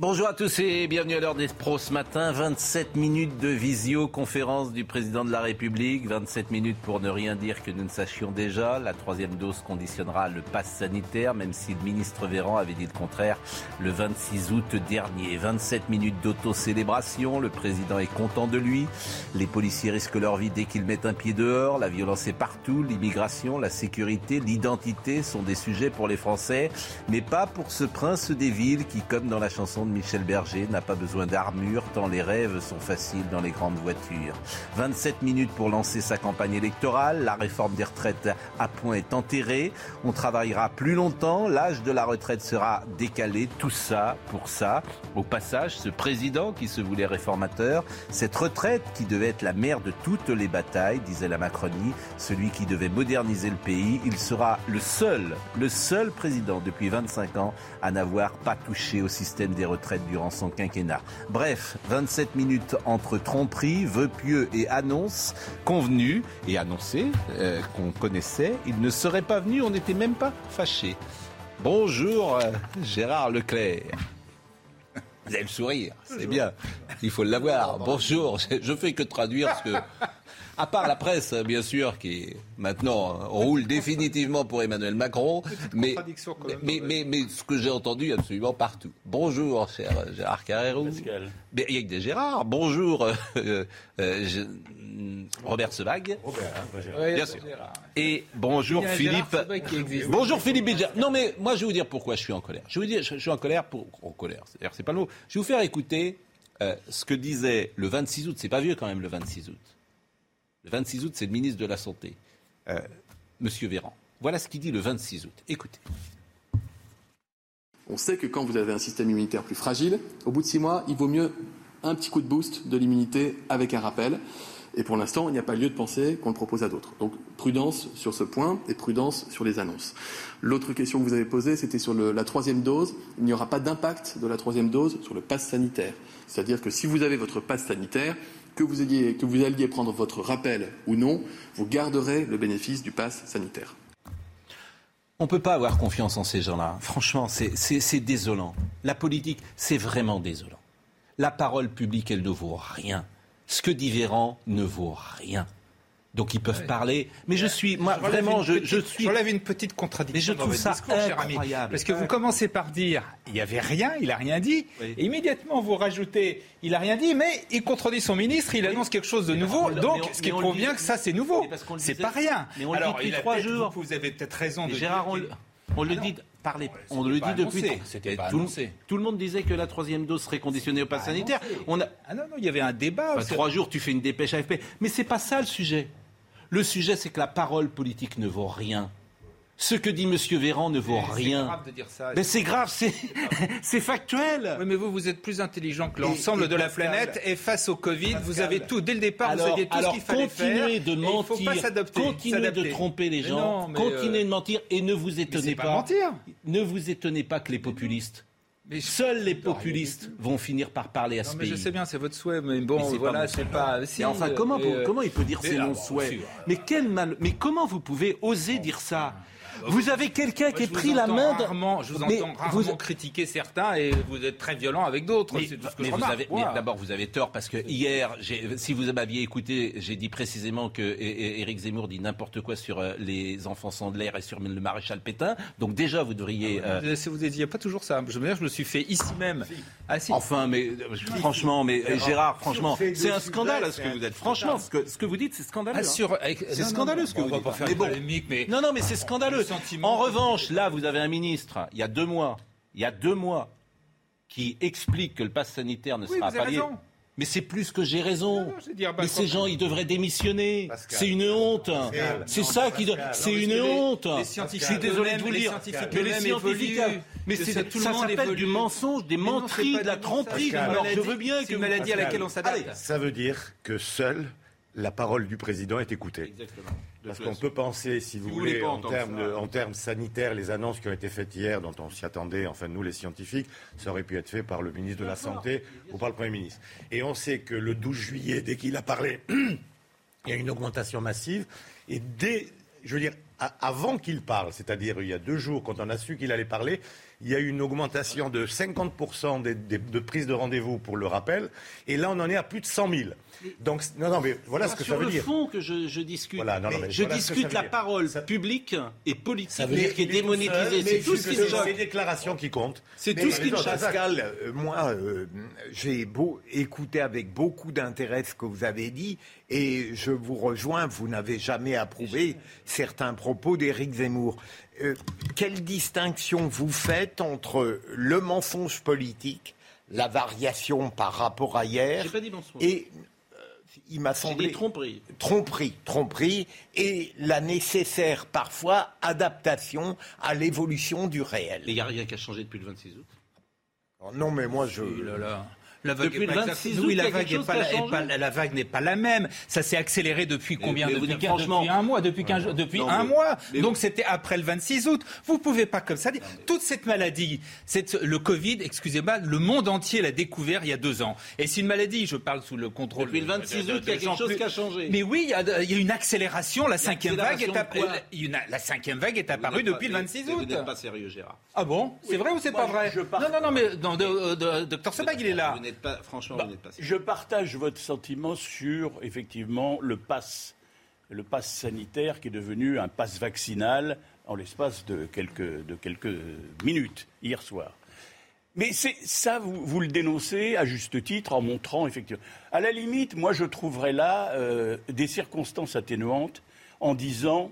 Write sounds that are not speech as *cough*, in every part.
Bonjour à tous et bienvenue à l'heure des pros ce matin. 27 minutes de visioconférence du président de la République. 27 minutes pour ne rien dire que nous ne sachions déjà. La troisième dose conditionnera le pass sanitaire, même si le ministre Véran avait dit le contraire le 26 août dernier. 27 minutes d'auto-célébration. Le président est content de lui. Les policiers risquent leur vie dès qu'ils mettent un pied dehors. La violence est partout. L'immigration, la sécurité, l'identité sont des sujets pour les Français, mais pas pour ce prince des villes qui, comme dans la chanson de Michel Berger, n'a pas besoin d'armure tant les rêves sont faciles dans les grandes voitures. 27 minutes pour lancer sa campagne électorale. La réforme des retraites à point est enterrée. On travaillera plus longtemps. L'âge de la retraite sera décalé. Tout ça pour ça. Au passage, ce président qui se voulait réformateur, cette retraite qui devait être la mère de toutes les batailles, disait la Macronie, celui qui devait moderniser le pays, il sera le seul, le seul président depuis 25 ans à n'avoir pas touché au système des retraites durant son quinquennat. Bref, 27 minutes entre tromperie, vœux pieux et annonces convenues et annoncées euh, qu'on connaissait. Il ne serait pas venu, on n'était même pas fâchés. Bonjour euh, Gérard Leclerc. Vous avez le sourire, c'est bien. Il faut l'avoir. Bonjour, je fais que traduire ce que à part la presse, bien sûr, qui maintenant roule définitivement pour Emmanuel Macron, mais, mais, mais, mais, ce que j'ai entendu absolument partout. Bonjour, cher Gérard Carrero. Mais il y a que des Gérard. Bonjour, euh, euh, je, Robert Sebag. Robert, hein, bien sûr. Et bonjour Philippe. Bonjour Philippe Bidjar. Non mais moi je vais vous dire pourquoi je suis en colère. Je vais vous dire, je, suis en colère pour en colère. C'est pas le mot. Je vais vous faire écouter euh, ce que disait le 26 août. C'est pas vieux quand même le 26 août. Le 26 août, c'est le ministre de la Santé, euh, Monsieur Véran. Voilà ce qu'il dit le 26 août. Écoutez. On sait que quand vous avez un système immunitaire plus fragile, au bout de six mois, il vaut mieux un petit coup de boost de l'immunité avec un rappel. Et pour l'instant, il n'y a pas lieu de penser qu'on le propose à d'autres. Donc prudence sur ce point et prudence sur les annonces. L'autre question que vous avez posée, c'était sur la troisième dose. Il n'y aura pas d'impact de la troisième dose sur le pass sanitaire. C'est-à-dire que si vous avez votre pass sanitaire, que vous, alliez prendre votre rappel ou non, vous garderez le bénéfice du pass sanitaire. On ne peut pas avoir confiance en ces gens-là. Franchement, c'est désolant. La politique, c'est vraiment désolant. La parole publique, elle ne vaut rien. Ce que dit Véran ne vaut rien. Donc ils peuvent parler. Mais je suis, moi, vraiment, je, je suis. J'enlève une petite contradiction. Mais je trouve ça discours, incroyable. Parce que vous commencez par dire, il n'y avait rien, il n'a rien dit. Et immédiatement, vous rajoutez, il n'a rien dit, mais il contredit son ministre, il annonce quelque chose de nouveau. donc, ce qui prouve bien que ça, c'est nouveau. C'est pas rien. Mais on Alors, le dit depuis trois jours. Vous avez peut-être raison de Gérard, dire. On, le dit. Parlez, on le dit depuis. C'était tout, tout, le monde disait que la troisième dose serait conditionnée au pass sanitaire. On a... Ah non, non, il y avait un débat. Bah, trois jours, tu fais une dépêche AFP. Mais c'est pas ça le sujet. Le sujet, c'est que la parole politique ne vaut rien. Ce que dit M. Véran ne vaut rien. C'est grave de dire ça. Mais c'est grave, *laughs* c'est factuel. Oui, mais vous, vous êtes plus intelligent que l'ensemble de la planète. Et face au Covid, vous avez tout. Dès le départ, vous aviez tout ce qu'il fallait faire. continuez de mentir. Il faut pas s'adapter. Continuez de tromper les gens. non, continuez euh, de mentir. Et ne vous étonnez pas. pas. mentir. Ne vous étonnez pas que les populistes. Mais Seuls les populistes vont finir par parler à Non, ce mais pays. je sais bien, c'est votre souhait, mais bon, Mais c'est pas voilà, c'est pas. Si, Mais enfin, comment, euh, comment il peut dire mais c'est bon, souhait ouais. Mais quel mal Mais comment vous pouvez oser dire ça Vous avez quelqu'un qui je pris vous la entends main de... rarement, je vous Mais entends vous- rarement critiquer certains et vous êtes très violent avec d'autres. Mais, C'est tout ce que je remarque. d'abord, vous avez tort parce que hier, si vous m'aviez écouté, j'ai dit précisément que Éric Zemmour dit n'importe quoi sur euh, les enfants sans de l'air et sur le maréchal Pétain. Donc déjà, vous devriez. euh, Vous vous disiez pas toujours ça. Je me suis fait ici même. Ah si. Enfin, mais euh, franchement, mais euh, Gérard, franchement, c'est un scandale ce que vous êtes. Franchement, ce que, vous dites, c'est scandaleux. Ah, hein. C'est scandaleux ce que on vous va dites. pas faire Mais de bon. polémique, mais Non, non, mais c'est scandaleux. En revanche, là, vous avez un ministre, il y a deux mois, il y a deux mois, qui explique que le pass sanitaire ne Oui, sera pas lié. raison. Mais c'est plus que j'ai raison. mais ces gens, ils devraient démissionner. C'est une honte. C'est ça qui doit. C'est une honte. Les scientifiques, je suis désolé de vous dire. Mais les scientifiques, mais c'est ça s'appelle du mensonge, des menteries, de la tromperie. Alors je veux bien que une maladie à laquelle on s'adapte. Ça veut dire que seule la parole du président est écoutée. Exactement. Parce qu'on peut penser, si vous, voulez, en termes, en termes, sanitaires, les annonces qui ont été faites hier, dont on s'y attendait, enfin nous les scientifiques, ça aurait pu être fait par le ministre de la Santé ou par le Premier ministre. Et on sait que le 12 juillet, dès qu'il a parlé, *clears throat* il y a une augmentation massive. Et dès, je veux dire, avant qu'il parle, c'est-à-dire il y a deux jours, quand on a su qu'il allait parler, il y a eu une augmentation de 50% de prises de rendez-vous pour le rappel. Et là, on en est à plus de 100 000. Donc, non, non, mais voilà ce que ça veut dire. Sur le fond que je, discute. je discute la parole publique et politique ça veut dire qui est démonétisée. C'est tout ce qui C'est les déclarations qui comptent. C'est tout ce qui Pascal, euh, moi, euh, j'ai beau écouter avec beaucoup d'intérêt ce que vous avez dit et je vous rejoins. Vous n'avez jamais approuvé certains propos d'Éric Zemmour. Euh, quelle distinction vous faites entre le mensonge politique, la variation par rapport à hier, et il m'a semblé. tromperie. Tromperie, tromperie, et la nécessaire parfois adaptation à l'évolution du réel. Il n'y a rien qui a changé depuis le 26 août. Non, mais moi je. La vague depuis le 26 août, la vague n'est pas, la vague n'est pas la même. Ça s'est accéléré depuis combien depuis, un mois, depuis, depuis un mois. Donc c'était après le 26 août. Vous pouvez pas comme ça dire. Toute cette maladie, cette, le Covid, excusez-moi, le monde entier l'a découvert il y a deux ans. Et c'est une maladie, je parle sous le contrôle. Depuis le 26 août, il y a quelque chose qui a changé. Mais oui, il y a, il y a une accélération. La cinquième vague est apparue. La cinquième vague est apparue depuis le 26 août. Vous n'êtes pas sérieux, Gérard. Ah bon? C'est vrai ou c'est pas vrai? Non, non, non, mais docteur Sebag, il est là franchement, bah, Je partage votre sentiment sur, effectivement, le pass, le pass sanitaire qui est devenu un pass vaccinal en l'espace de quelques, de quelques minutes hier soir. Mais c'est ça, vous, vous, le dénoncez à juste titre en montrant effectivement. À la limite, moi, je trouverais là euh, des circonstances atténuantes en disant,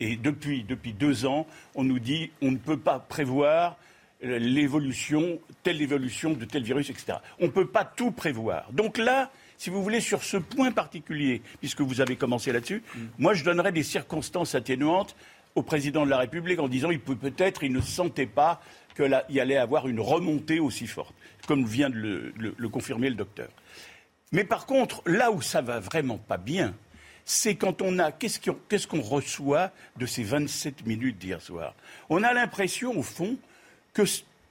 et depuis, depuis deux ans, on nous dit on ne peut pas prévoir l'évolution, telle évolution de tel virus, etc. On ne peut pas tout prévoir. Donc là, si vous voulez, sur ce point particulier, puisque vous avez commencé là-dessus, mm. moi je donnerais des circonstances atténuantes au président de la République en disant il peut peut-être, il ne sentait pas qu'il allait avoir une remontée aussi forte, comme vient de le, le confirmer le docteur. Mais par contre, là où ça va vraiment pas bien, c'est quand on a. Qu'est-ce qu'on reçoit de ces 27 minutes d'hier soir? On a l'impression, au fond, que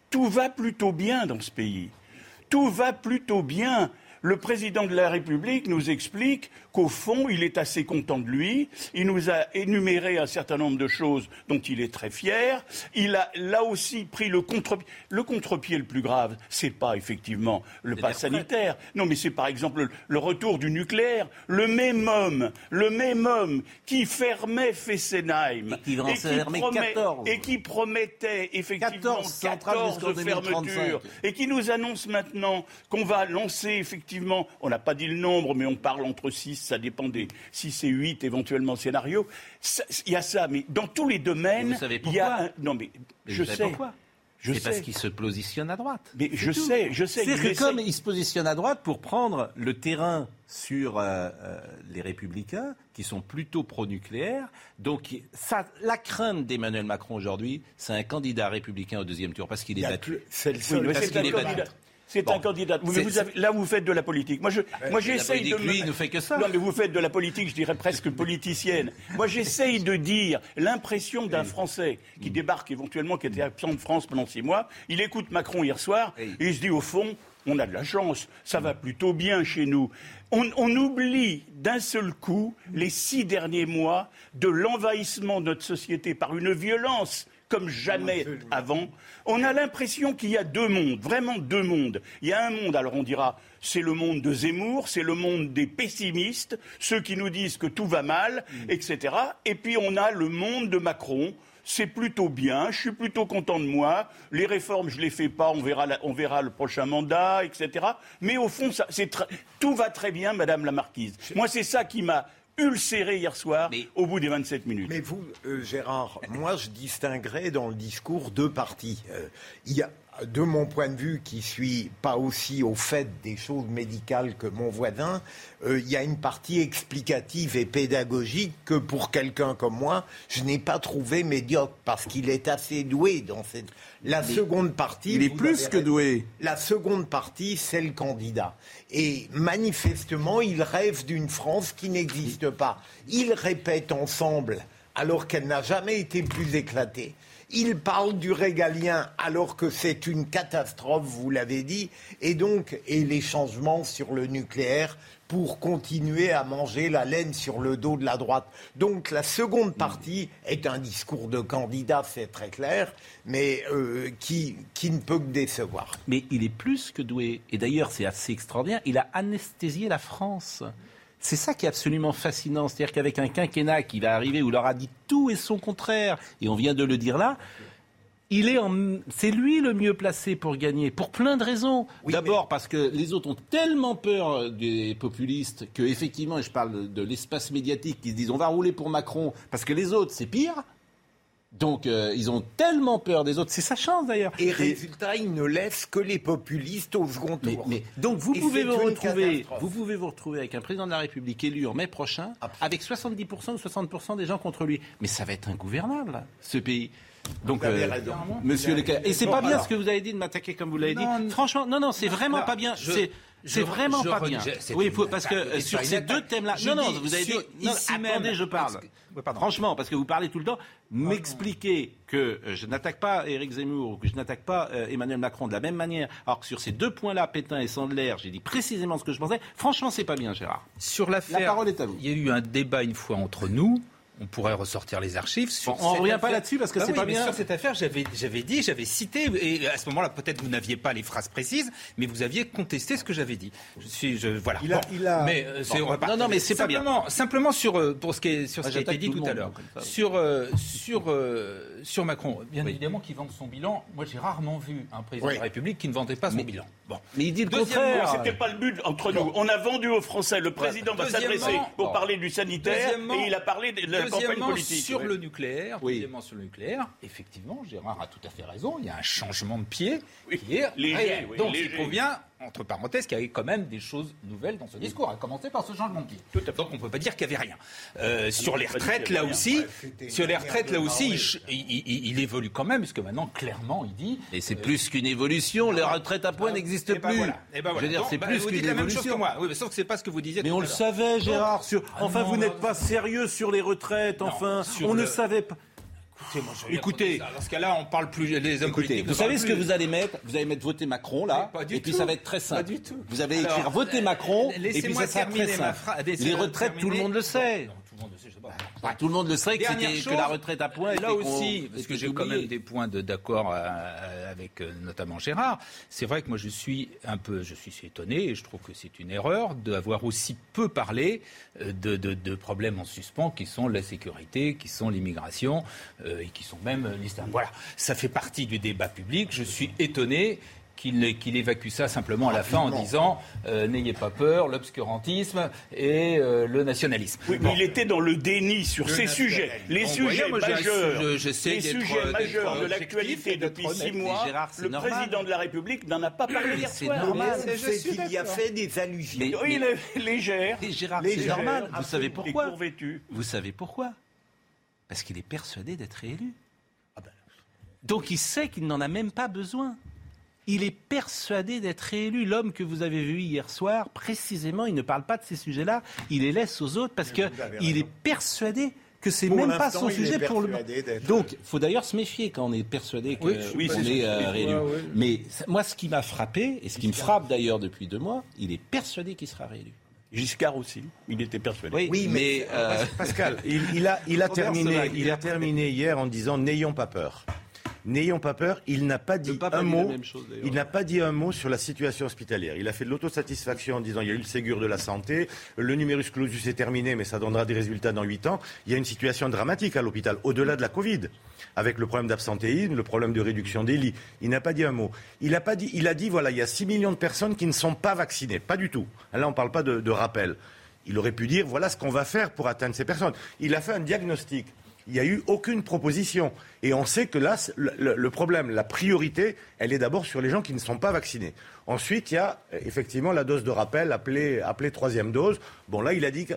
tout va plutôt bien dans ce pays. Tout va plutôt bien. Le président de la République nous explique qu'au fond, il est assez content de lui. Il nous a énuméré un certain nombre de choses dont il est très fier. Il a là aussi pris le contre-pied. Le contre-pied le plus grave, c'est pas effectivement le pass sanitaire. Non, mais c'est par exemple le retour du nucléaire. Le même homme, le même homme qui fermait Fessenheim et qui, et qui promettait effectivement 14, fermetures et qui nous annonce maintenant qu'on va lancer effectivement, on n'a pas dit le nombre, mais on parle entre 6 ça dépend des 6 et 8 éventuellement scénarios. Il y a ça, mais dans tous les domaines, il y a Non, mais, je sais. Pourquoi c'est parce qu'il se positionne à droite. Mais je sais, je sais. C'est que comme il se positionne à droite pour prendre le terrain sur euh, euh, les républicains, qui sont plutôt pro-nucléaire, donc ça, la crainte d'Emmanuel Macron aujourd'hui, c'est un candidat républicain au deuxième tour, parce qu'il est battu. C'est le seul. parce qu'il est battu. C'est un candidat. là, vous faites de la politique. Moi, je, moi, j'essaye de. Lui, ne fait que ça. Non, mais vous faites de la politique, je dirais presque politicienne. moi, j'essaye de dire l'impression d'un Français qui débarque éventuellement, qui était absent de France pendant six mois. Il écoute Macron hier soir et il se dit au fond, on a de la chance, ça va plutôt bien chez nous. On, on oublie d'un seul coup les six derniers mois de l'envahissement de notre société par une violence comme jamais avant. On a l'impression qu'il y a deux mondes, vraiment deux mondes. Il y a un monde, alors on dira, c'est le monde de Zemmour, c'est le monde des pessimistes, ceux qui nous disent que tout va mal, mm. etc. Et puis on a le monde de Macron, c'est plutôt bien, je suis plutôt content de moi, les réformes, je ne les fais pas, on verra, on verra le prochain mandat, etc. Mais au fond, ça, tout va très bien, Madame la Marquise. Moi, c'est ça qui m'a ulcéré hier soir au bout des 27 minutes. Mais vous, euh, Gérard, moi je distinguerais dans le discours deux parties. Euh, il y a de mon point de vue, qui suis pas aussi au fait des choses médicales que mon voisin, euh, il y a une partie explicative et pédagogique que pour quelqu'un comme moi, je n'ai pas trouvé médiocre parce qu'il est assez doué dans cette. La seconde partie. Il est plus que doué. La seconde partie, c'est le candidat. Et manifestement, il rêve d'une France qui n'existe pas. Ils répètent ensemble, alors qu'elle n'a jamais été plus éclatée. Ils parlent du régalien alors que c'est une catastrophe, vous l'avez dit, et donc, et les changements sur le nucléaire pour continuer à manger la laine sur le dos de la droite. Donc la seconde partie est un discours de candidat, c'est très clair, mais euh, qui, qui ne peut que décevoir. Mais il est plus que doué. Et d'ailleurs, c'est assez extraordinaire. Il a anesthésié la France. C'est ça qui est absolument fascinant. C'est-à-dire qu'avec un quinquennat qui va arriver où il leur a dit tout et son contraire, et on vient de le dire là, il est c'est lui le mieux placé pour gagner, pour plein de raisons. D'abord parce que les autres ont tellement peur des populistes que effectivement, et je parle de l'espace médiatique, qui se disent on va rouler pour Macron parce que les autres c'est pire. Donc euh, ils ont tellement peur des autres, c'est sa chance d'ailleurs. Et, résultat, ils ne laissent que les populistes au second tour. donc vous pouvez vous retrouver, vous pouvez vous retrouver avec un président de la République élu en mai prochain, avec 70% ou 60% des gens contre lui. Mais ça va être ingouvernable, ce pays. Donc, euh, Monsieur le et c'est pas bien ce que vous avez dit de m'attaquer comme vous l'avez dit. Franchement, non, non, c'est vraiment pas bien. C'est vraiment pas bien. Oui, parce que euh, sur ces deux thèmes-là, non, non, vous avez dit. attendez, je parle. Franchement, parce que vous parlez tout le temps, m'expliquer que euh, je n'attaque pas Éric Zemmour ou que je n'attaque pas Emmanuel Macron de la même manière, alors que sur ces deux points-là, Pétain et Sandler, j'ai dit précisément ce que je pensais. Franchement, c'est pas bien, Gérard. Sur l'affaire, la parole est à vous. Il y a eu un débat une fois entre nous on pourrait ressortir les archives. on ne revient pas là-dessus parce que bah c'est pas bien. Sur cette affaire, j'avais, dit, j'avais cité, et à ce moment-là, peut-être vous n'aviez pas les phrases précises, mais vous aviez contesté ce que j'avais dit. Je suis, je, voilà. Mais euh, non, non, mais c'est pas bien. Simplement sur euh, pour ce qui est sur ce qui a été dit tout, à l'heure, sur euh, sur sur Macron. Bien évidemment, qui vante son bilan. Moi, j'ai rarement vu un président de la République qui ne vantait pas son bilan. Bon, mais il dit le contraire. C'était pas le but entre nous. On a vendu aux Français. Le président va s'adresser pour parler du sanitaire et il a parlé de la sur le nucléaire, sur le nucléaire, effectivement, Gérard a tout à fait raison, il y a un changement de pied qui est léger, Donc il convient, entre parenthèses, qu'il y avait quand même des choses nouvelles dans ce discours, à commencer par ce changement de pied. Donc on ne peut pas dire qu'il n'y avait rien. Euh, sur les retraites, là aussi, sur les retraites, là aussi, il, évolue quand même, parce que maintenant, clairement, il dit... Et c'est plus qu'une évolution, les retraites à point n'existent plus. Je veux dire, c'est plus qu'une évolution. Moi. Oui, mais sauf que c'est pas ce que vous disiez. Mais on le savait, Gérard. Enfin, vous n'êtes pas sérieux sur les retraites. Enfin, on ne savait pas. Écoutez, dans ce cas-là, on parle plus les hommes Écoutez, Vous savez ce que vous allez mettre? Vous allez mettre voter Macron là, et puis ça va être très simple. Pas du tout. Vous allez écrire voter Macron, et puis ça sera très simple. Les retraites, tout le monde le sait. Bah, tout le monde le sait que, que la retraite à point. Là aussi, parce que j'ai quand même des points d'accord euh, avec euh, notamment Gérard. C'est vrai que moi je suis un peu, je suis étonné et je trouve que c'est une erreur d'avoir aussi peu parlé euh, de, de, problèmes en suspens qui sont la sécurité, qui sont l'immigration et qui sont même l'islam. Voilà, ça fait partie du débat public. Je suis étonné qu'il évacue ça simplement à la fin en disant euh, n'ayez pas peur, l'obscurantisme et euh, le nationalisme. Oui, mais il était dans le déni sur ces sujets, les sujets majeurs, les sujets majeurs de l'actualité depuis six mois. le président de la République n'en a pas parlé hier soir. C'est normal. C'est qu'il y a fait des allusions. Mais, oui, légère. Gérard, c'est normal. Vous savez pourquoi Vous savez pourquoi Parce qu'il est persuadé d'être élu. Ah ben. Donc il sait qu'il n'en a même pas besoin. Il est persuadé d'être réélu. L'homme que vous avez vu hier soir, précisément, il ne parle pas de ces sujets-là. Il les laisse aux autres parce qu'il est persuadé que c'est même pas son sujet pour le. Donc, il faut d'ailleurs se méfier quand on est persuadé qu'on est, euh, réélu. Mais moi, ce qui m'a frappé, et ce qui me frappe d'ailleurs depuis deux mois, il est persuadé qu'il sera réélu. Giscard aussi, il était persuadé. Oui, mais, euh, Pascal, il, a, il a terminé, il a terminé hier en disant n'ayons pas peur. N'ayons pas peur, il n'a pas dit un mot. il n'a pas dit un mot sur la situation hospitalière. Il a fait de l'autosatisfaction en disant il y a eu le Ségur de la santé, le numerus clausus est terminé, mais ça donnera des résultats dans 8 ans. Il y a une situation dramatique à l'hôpital, au-delà de la Covid, avec le problème d'absentéisme, le problème de réduction des lits. Il n'a pas dit un mot. Il a pas dit, il a dit voilà, il y a 6 millions de personnes qui ne sont pas vaccinées, pas du tout. Là, on ne parle pas de rappel. Il aurait pu dire voilà ce qu'on va faire pour atteindre ces personnes. Il a fait un diagnostic il n'y a eu aucune proposition. Et on sait que là, le, problème, la priorité, elle est d'abord sur les gens qui ne sont pas vaccinés. Ensuite, il y a effectivement la dose de rappel appelée, troisième dose. Bon, là, il a dit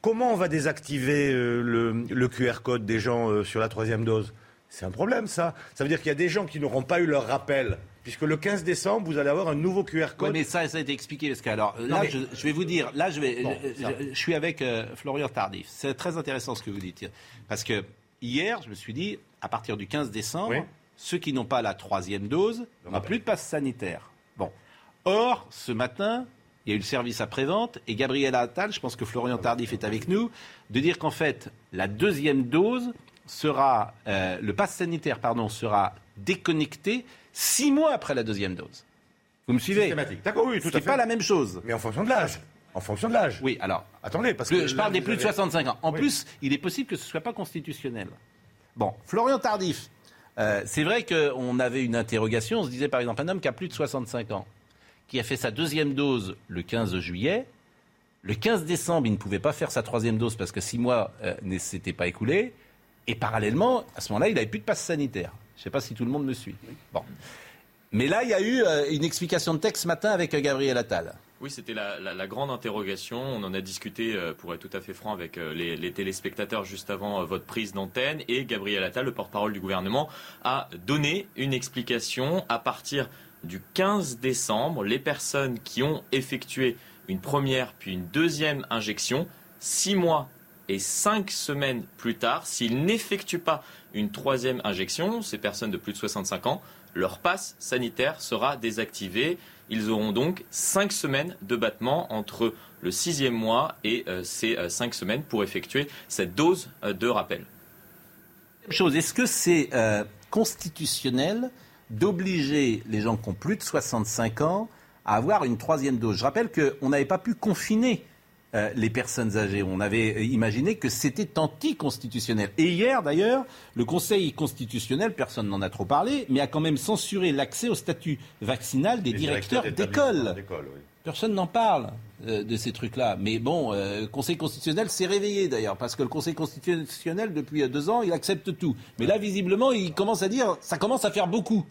comment on va désactiver euh, le, QR code des gens euh, sur la troisième dose? C'est un problème, ça. Ça veut dire qu'il y a des gens qui n'auront pas eu leur rappel puisque le 15 décembre, vous allez avoir un nouveau QR code. mais ça, ça a été expliqué. Parce que, alors, là, je, vais vous dire, là, je, vais, je, suis avec Florian Tardif. C'est très intéressant ce que vous dites. Parce que hier, je me suis dit, à partir du 15 décembre, ceux qui n'ont pas la troisième dose n'auront plus de passe sanitaire. Bon. Or, ce matin, il y a eu le service après-vente et Gabriel Attal, je pense que Florian Tardif est avec nous, de dire qu'en fait, la deuxième dose sera, euh, le passe sanitaire, pardon, sera déconnecté six mois après la deuxième dose. Vous me suivez D'accord, oui, tout à fait. pas la même chose. Mais en fonction de l'âge. En fonction de l'âge. Oui, alors. Attendez, parce que. Je parle des plus de 65 ans. En plus, il est possible que ce ne soit pas constitutionnel. Bon, Florian Tardif. Euh, c'est vrai qu'on avait une interrogation. On se disait par exemple un homme qui a plus de 65 ans, qui a fait sa deuxième dose le 15 juillet. Le 15 décembre, il ne pouvait pas faire sa troisième dose parce que six mois euh, ne s'étaient pas écoulés. Et parallèlement, à ce moment-là, il n'avait plus de passe sanitaire. Je ne sais pas si tout le monde me suit. Bon. Mais là, il y a eu euh, une explication de texte ce matin avec Gabriel Attal. Oui, c'était la, grande interrogation. On en a discuté, euh, pour être tout à fait franc, avec euh, les, téléspectateurs juste avant euh, votre prise d'antenne. Et Gabriel Attal, le porte-parole du gouvernement, a donné une explication. À partir du 15 décembre, les personnes qui ont effectué une première puis une deuxième injection, six mois et cinq semaines plus tard, s'ils n'effectuent pas une troisième injection, ces personnes de plus de 65 ans, leur passe sanitaire sera désactivé. Ils auront donc cinq semaines de battement entre le sixième mois et euh, ces euh, cinq semaines pour effectuer cette dose euh, de rappel. Chose, est-ce que c'est constitutionnel d'obliger les gens qui ont plus de 65 ans à avoir une troisième dose? Je rappelle qu'on n'avait pas pu confiner euh, les personnes âgées. On avait imaginé que c'était anticonstitutionnel. Et hier, d'ailleurs, le Conseil constitutionnel, personne n'en a trop parlé, mais a quand même censuré l'accès au statut vaccinal des directeurs, d'école. Personne n'en parle euh, de ces trucs-là. Mais bon, euh, le Conseil constitutionnel s'est réveillé d'ailleurs, parce que le Conseil constitutionnel, depuis deux ans, il accepte tout. Mais là, visiblement, il commence à dire, ça commence à faire beaucoup.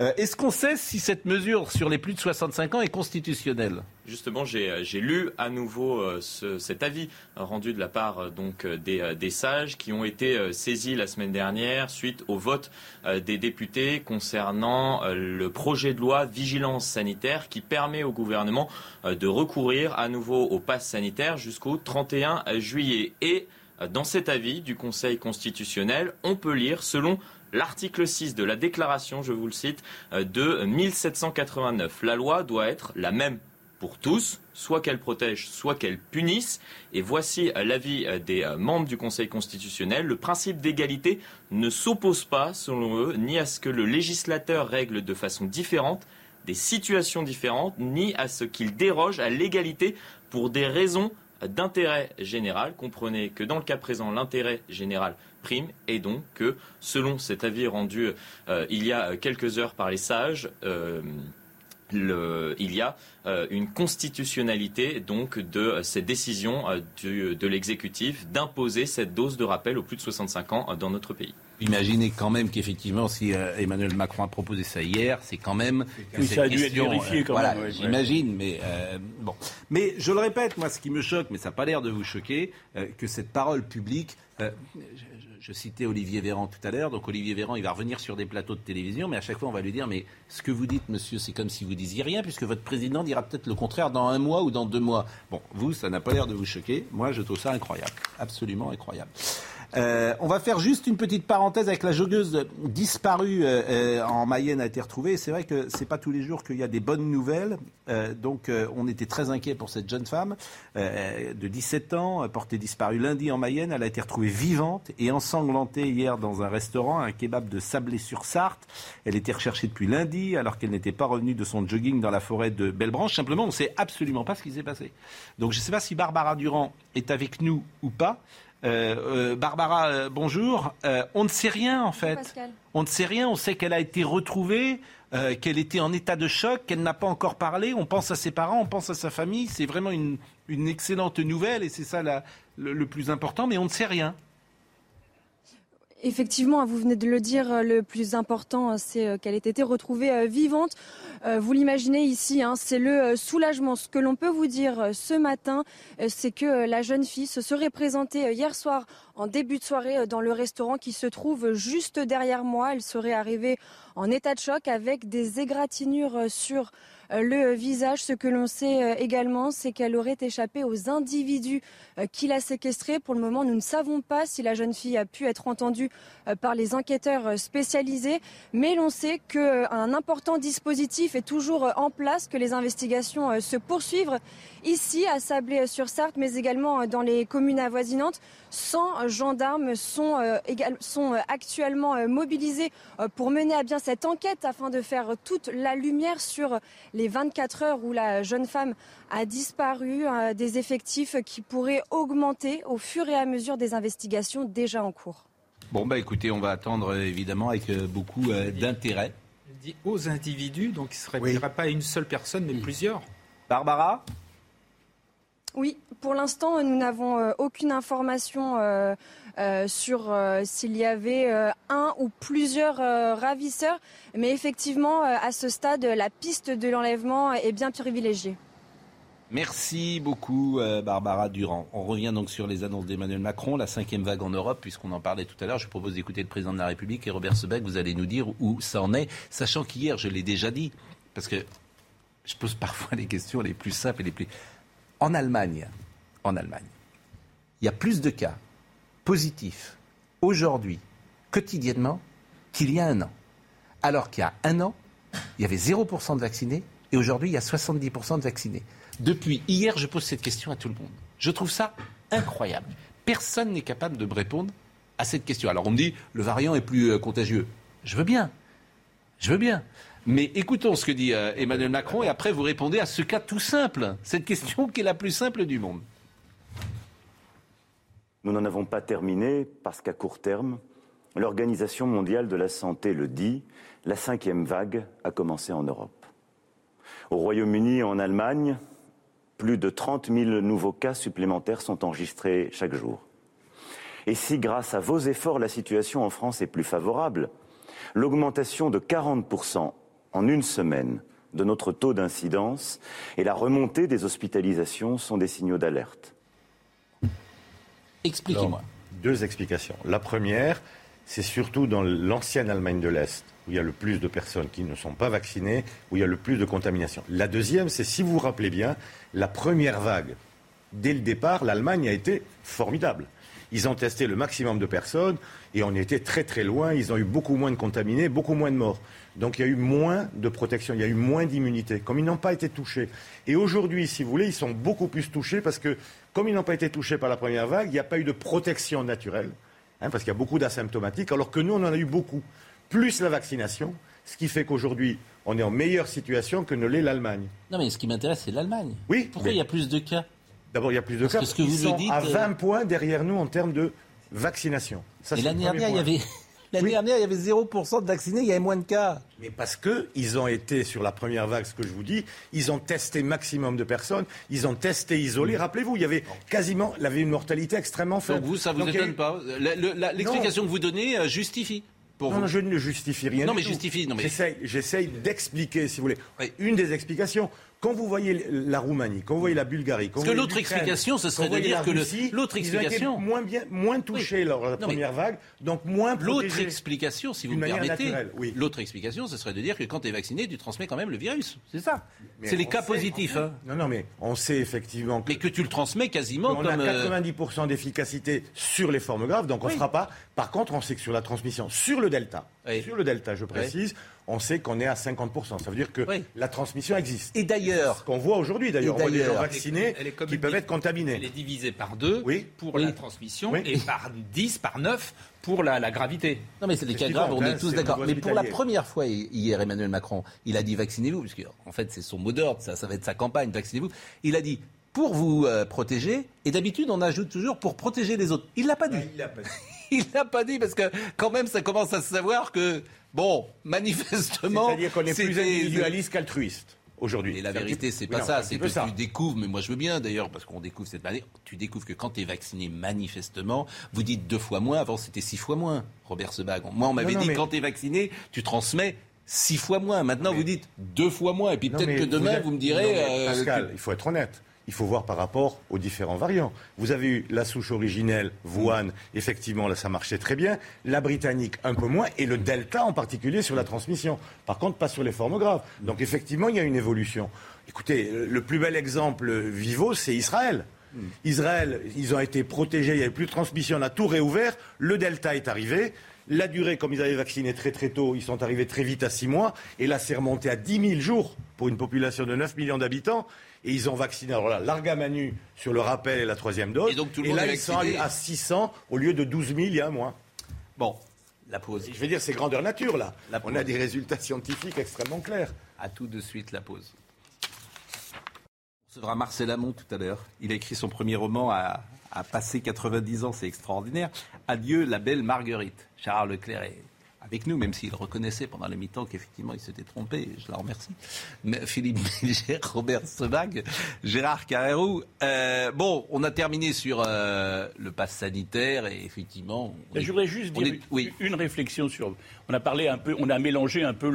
Euh, est-ce qu'on sait si cette mesure sur les plus de 65 ans est constitutionnelle? Justement, j'ai euh, lu à nouveau euh, cet avis rendu de la part donc des, sages qui ont été saisis la semaine dernière suite au vote des députés concernant le projet de loi vigilance sanitaire qui permet au gouvernement de recourir à nouveau au pass sanitaire jusqu'au 31 juillet. Et dans cet avis du Conseil constitutionnel, on peut lire selon l'article 6 de la déclaration, je vous le cite, euh, de 1789. La loi doit être la même pour tous, soit qu'elle protège, soit qu'elle punisse. Et voici euh, l'avis euh, des membres du Conseil constitutionnel. Le principe d'égalité ne s'oppose pas, selon eux, ni à ce que le législateur règle de façon différente des situations différentes, ni à ce qu'il déroge à l'égalité pour des raisons d'intérêt général. Comprenez que dans le cas présent, l'intérêt général prime et donc que, selon cet avis rendu euh, il y a quelques heures par les sages, euh, il y a euh, une constitutionnalité donc de cette décision de l'exécutif d'imposer cette dose de rappel aux plus de 65 ans dans notre pays. Imaginez quand même qu'effectivement, si Emmanuel Macron a proposé ça hier, c'est quand même. Oui, ça a dû être vérifié quand voilà, même. J'imagine, mais bon. Mais je le répète, moi, ce qui me choque, mais ça n'a pas l'air de vous choquer, que cette parole publique je citais Olivier Véran tout à l'heure. Donc Olivier Véran, il va revenir sur des plateaux de télévision, mais à chaque fois, on va lui dire, mais ce que vous dites, monsieur, c'est comme si vous disiez rien, puisque votre président dira peut-être le contraire dans un mois ou dans deux mois. Bon, vous, ça n'a pas l'air de vous choquer. Moi, je trouve ça incroyable. Absolument incroyable. Euh, on va faire juste une petite parenthèse avec la joggeuse disparue euh, euh, en Mayenne a été retrouvée. C'est vrai que c'est pas tous les jours qu'il y a des bonnes nouvelles. donc on était très inquiets pour cette jeune femme de 17 ans, portée disparue lundi en Mayenne. Elle a été retrouvée vivante et ensanglantée hier dans un restaurant, un kebab de Sablé-sur-Sarthe. Elle était recherchée depuis lundi alors qu'elle n'était pas revenue de son jogging dans la forêt de Bellebranche. Simplement, on ne sait absolument pas ce qui s'est passé. Donc je ne sais pas si Barbara Durand est avec nous ou pas. Euh, euh, Barbara, euh, bonjour. on ne sait rien en fait. On ne sait rien. On sait qu'elle a été retrouvée, qu'elle était en état de choc, qu'elle n'a pas encore parlé. On pense à ses parents, on pense à sa famille. C'est vraiment une, excellente nouvelle et c'est ça le, plus important. Mais on ne sait rien. Effectivement, vous venez de le dire, le plus important, c'est qu'elle ait été retrouvée vivante. Vous l'imaginez ici, hein, c'est le soulagement. Ce que l'on peut vous dire ce matin, c'est que la jeune fille se serait présentée hier soir en début de soirée dans le restaurant qui se trouve juste derrière moi. Elle serait arrivée en état de choc avec des égratignures sur euh, le visage. Ce que l'on sait euh, également, c'est qu'elle aurait échappé aux individus euh, qui l'a séquestrée. Pour le moment, nous ne savons pas si la jeune fille a pu être entendue par les enquêteurs spécialisés, mais l'on sait qu'un important dispositif est toujours en place, que les investigations se poursuivent ici à Sablé-sur-Sarthe, mais également dans les communes avoisinantes. 100 gendarmes sont, sont actuellement mobilisés pour mener à bien cette enquête afin de faire toute la lumière sur les 24 heures où la jeune femme a disparu, euh, des effectifs qui pourraient augmenter au fur et à mesure des investigations déjà en cours. Bon, bah écoutez, on va attendre évidemment avec euh, beaucoup euh, d'intérêt. dit aux individus, donc il ne serait pas une seule personne, mais plusieurs. Barbara? Oui, pour l'instant, nous n'avons aucune information euh, sur euh, s'il y avait euh, un ou plusieurs ravisseurs. Mais effectivement, à ce stade, la piste de l'enlèvement est bien privilégiée. Merci beaucoup, Barbara Durand. On revient donc sur les annonces d'Emmanuel Macron, la cinquième vague en Europe, puisqu'on en parlait tout à l'heure. Je propose d'écouter le président de la République et Robert Sebeck. Vous allez nous dire où ça en est, sachant qu'hier, je l'ai déjà dit, parce que je pose parfois les questions les plus simples et les plus. En Allemagne, en Allemagne, il y a plus de cas positif aujourd'hui, quotidiennement, qu'il y a un an. Alors qu'il y a un an, il y avait 0% de vaccinés et aujourd'hui, il y a 70% de vaccinés. Depuis hier, je pose cette question à tout le monde. Je trouve ça incroyable. Personne n'est capable de me répondre à cette question. Alors on me dit, le variant est plus euh, contagieux. Je veux bien. Je veux bien. Mais écoutons ce que dit euh, Emmanuel Macron et après vous répondez à ce cas tout simple, cette question qui est la plus simple du monde. Nous n'en avons pas terminé parce qu'à court terme, l'Organisation mondiale de la santé le dit, la cinquième vague a commencé en Europe. Au Royaume-Uni et en Allemagne, plus de 30 000 nouveaux cas supplémentaires sont enregistrés chaque jour. Et si, grâce à vos efforts, la situation en France est plus favorable, l'augmentation de 40 en une semaine de notre taux d'incidence et la remontée des hospitalisations sont des signaux d'alerte. Expliquez-moi. Deux explications. La première, c'est surtout dans l'ancienne Allemagne de l'Est, où il y a le plus de personnes qui ne sont pas vaccinées, où il y a le plus de contamination. La deuxième, c'est, si vous vous rappelez bien, la première vague. Dès le départ, l'Allemagne a été formidable. Ils ont testé le maximum de personnes et on était très très loin. Ils ont eu beaucoup moins de contaminés, beaucoup moins de morts. Donc il y a eu moins de protection, il y a eu moins d'immunité, comme ils n'ont pas été touchés. Et aujourd'hui, si vous voulez, ils sont beaucoup plus touchés parce que, comme ils n'ont pas été touchés par la première vague, il n'y a pas eu de protection naturelle, hein, parce qu'il y a beaucoup d'asymptomatiques, alors que nous, on en a eu beaucoup. Plus la vaccination, ce qui fait qu'aujourd'hui, on est en meilleure situation que ne l'est l'Allemagne. Non, mais ce qui m'intéresse, c'est l'Allemagne. Oui. Pourquoi il y a plus de cas? D'abord, il y a plus de cas. Parce que vous sont dites, à 20 points derrière nous en termes de vaccination. et l'année dernière, il y avait L'année dernière, il y avait 0% de vaccinés, il y avait moins de cas. Mais parce qu'ils ont été sur la première vague, ce que je vous dis, ils ont testé maximum de personnes, ils ont testé isolé. Rappelez-vous, il y avait quasiment, il avait une mortalité extrêmement faible. Donc vous, ça vous étonne pas L'explication que vous donnez euh, justifie. Pour non, vous. je ne justifie rien. Non, mais justifie. Non, mais... J'essaye d'expliquer, si vous voulez. Une des explications, quand vous voyez la Roumanie, quand vous voyez la Bulgarie, quand Parce que l'autre explication, ce serait de dire que l'autre explication, moins bien, moins touchés lors de la première vague, donc moins L'autre explication, si vous me permettez, l'autre explication, ce serait de dire que quand tu es vacciné, tu transmets quand même le virus. C'est ça. C'est les cas positifs. Hein. Non, non, mais on sait effectivement. Que, mais que tu le transmets quasiment. On a 90% euh, d'efficacité sur les formes graves, donc on ne fera pas. Par contre, on sait que sur la transmission, sur le delta, sur le delta, je précise on sait qu'on est à 50%. Ça veut dire que la transmission existe. Et d'ailleurs. Ce qu'on voit aujourd'hui, d'ailleurs, on voit des gens vaccinés qui peuvent être contaminés. Elle est divisée par deux pour la transmission et par 10, par 9 pour la, gravité. Non, mais c'est des cas graves, on est tous d'accord. Mais pour la première fois hier, Emmanuel Macron, il a dit vaccinez-vous, parce en fait, c'est son mot d'ordre, ça, ça va être sa campagne, vaccinez-vous. Il a dit pour vous euh, protéger, et d'habitude, on ajoute toujours pour protéger les autres. Il l'a pas dit. il l'a pas dit. *laughs* il l'a pas dit parce que quand même, ça commence à se savoir que Bon, manifestement. C'est-à-dire qu'on est plus individualiste qu'altruiste. aujourd'hui. Et la vérité, c'est pas ça. C'est que tu découvres, mais moi je veux bien d'ailleurs, parce qu'on découvre cette manière, tu découvres que quand tu es vacciné manifestement, vous dites deux fois moins, avant c'était six fois moins, Robert Sebag. Moi, on m'avait dit, quand tu es vacciné, tu transmets six fois moins. Maintenant, vous dites deux fois moins. Et puis peut-être que demain, vous, me direz. Euh, Pascal, il faut être honnête il faut voir par rapport aux différents variants. Vous avez eu la souche originelle, Wuhan, effectivement, là, ça marchait très bien. La britannique, un peu moins. Et le Delta, en particulier, sur la transmission. Par contre, pas sur les formes graves. Donc, effectivement, il y a une évolution. Écoutez, le plus bel exemple vivant, c'est Israël. Israël, ils ont été protégés, il n'y avait plus de transmission, on a tout réouvert. Le Delta est arrivé. La durée, comme ils avaient vacciné très très tôt, ils sont arrivés très vite à 6 mois. Et là, c'est remonté à 10 000 jours pour une population de 9 millions d'habitants et ils ont vacciné, alors là, l'argamanu sur le rappel et la troisième dose. Et, donc, tout le là, ils sont à 600 au lieu de 12 000 il y a un mois. Bon, la pause. Je vais dire, c'est grandeur nature, là. On a des résultats scientifiques extrêmement clairs. À tout de suite, la pause. On recevra Marcel Amont tout à l'heure. Il a écrit son premier roman à, à passer 90 ans, c'est extraordinaire. Adieu, la belle Marguerite. Charles Leclerc est avec nous, même s'il reconnaissait pendant le mi-temps qu'effectivement il s'était trompé, je la remercie. Mais Philippe *laughs* Bilger, Robert Sebag, Gérard Carrérou. Euh, bon, on a terminé sur euh, le pass sanitaire et effectivement. je voudrais juste dire une réflexion sur. On a parlé un peu, on a mélangé un peu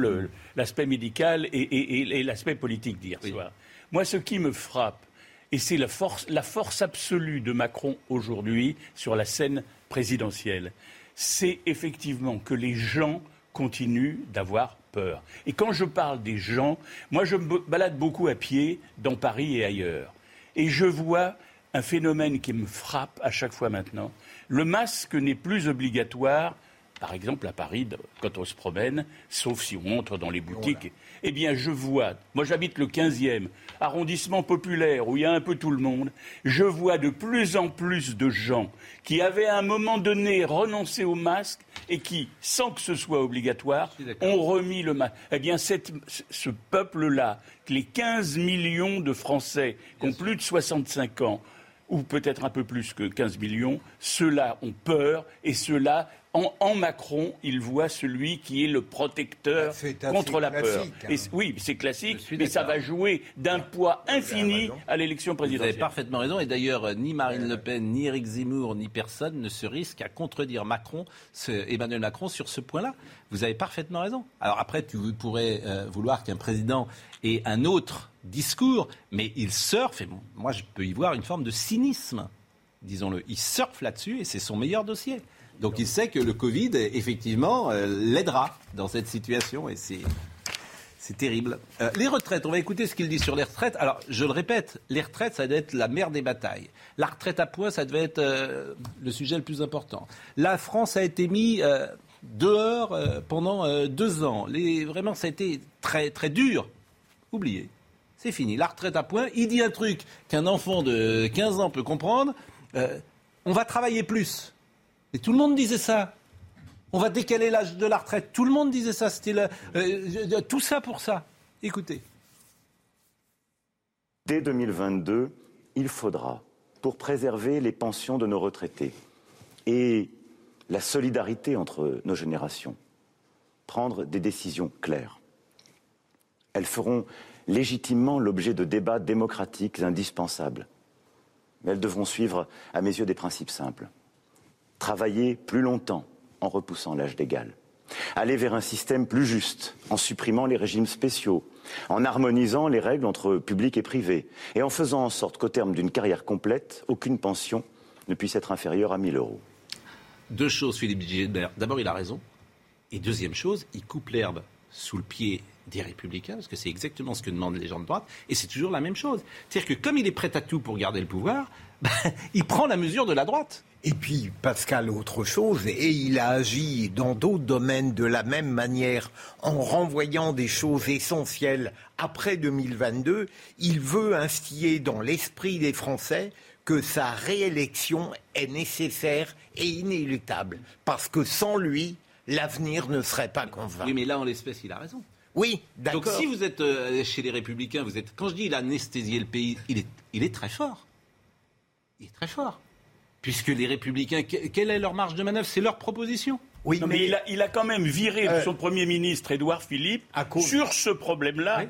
l'aspect médical et, l'aspect politique d'hier soir. Moi, ce qui me frappe, et c'est la force, la force absolue de Macron aujourd'hui sur la scène présidentielle, c'est effectivement que les gens continuent d'avoir peur. Et quand je parle des gens, moi je me balade beaucoup à pied dans Paris et ailleurs. Et je vois un phénomène qui me frappe à chaque fois maintenant. Le masque n'est plus obligatoire par exemple à Paris, quand on se promène, sauf si on entre dans les boutiques, eh bien je vois, moi j'habite le 15e, arrondissement populaire où il y a un peu tout le monde, je vois de plus en plus de gens qui avaient à un moment donné renoncé au masque et qui, sans que ce soit obligatoire, ont remis le masque. Eh bien ce peuple-là, les 15 millions de Français qui ont plus de 65 ans, ou peut-être un peu plus que 15 millions, ceux-là ont peur et ceux-là en, Macron, il voit celui qui est le protecteur contre la peur. Hein. oui, c'est classique, mais ça va jouer d'un poids infini à l'élection présidentielle. Vous avez parfaitement raison. Et d'ailleurs, ni Marine Le Pen, ni Éric Zemmour, ni personne ne se risque à contredire Macron, Emmanuel Macron sur ce point-là. Vous avez parfaitement raison. Alors après, tu pourrais euh, vouloir qu'un président ait un autre discours, mais il surfe, et moi je peux y voir une forme de cynisme, disons-le. Il surfe là-dessus et c'est son meilleur dossier. Donc il sait que le Covid, effectivement, euh, l'aidera dans cette situation et c'est. Terrible. Euh, les retraites, on va écouter ce qu'il dit sur les retraites. Alors, je le répète, les retraites, ça doit être la mère des batailles. La retraite à points, ça devait être euh, le sujet le plus important. La France a été mise dehors pendant deux ans. Vraiment, ça a été très, très dur. Oubliez. C'est fini. La retraite à points, il dit un truc qu'un enfant de 15 ans peut comprendre. on va travailler plus. Et tout le monde disait ça. On va décaler l'âge de la retraite. Tout le monde disait ça. C'était euh, tout ça pour ça. Écoutez. Dès 2022, il faudra, pour préserver les pensions de nos retraités et la solidarité entre nos générations, prendre des décisions claires. Elles feront légitimement l'objet de débats démocratiques indispensables. Mais elles devront suivre, à mes yeux, des principes simples travailler plus longtemps en repoussant l'âge d'égal, aller vers un système plus juste en supprimant les régimes spéciaux, en harmonisant les règles entre public et privé, et en faisant en sorte qu'au terme d'une carrière complète, aucune pension ne puisse être inférieure à 1000 euros. Deux choses, Philippe Gilbert. D'abord, il a raison. Et deuxième chose, il coupe l'herbe sous le pied des républicains, parce que c'est exactement ce que demandent les gens de droite, et c'est toujours la même chose. C'est-à-dire que comme il est prêt à tout pour garder le pouvoir, *laughs* ben, il prend la mesure de la droite. Et puis, Pascal, autre chose, et il a agi dans d'autres domaines de la même manière, en renvoyant des choses essentielles après 2022, il veut instiller dans l'esprit des Français que sa réélection est nécessaire et inéluctable, parce que sans lui, l'avenir ne serait pas convaincant. Oui, mais là, en l'espèce, il a raison. Oui, d'accord. Donc si vous êtes euh, chez les Républicains, vous êtes. Quand je dis il a anesthésié le pays, il est, il est très fort. Il est très fort puisque les Républicains, quelle est leur marge de manœuvre? C'est leur proposition. Oui, mais, il, a, quand même viré euh, son Premier ministre, Édouard Philippe, sur ce problème-là.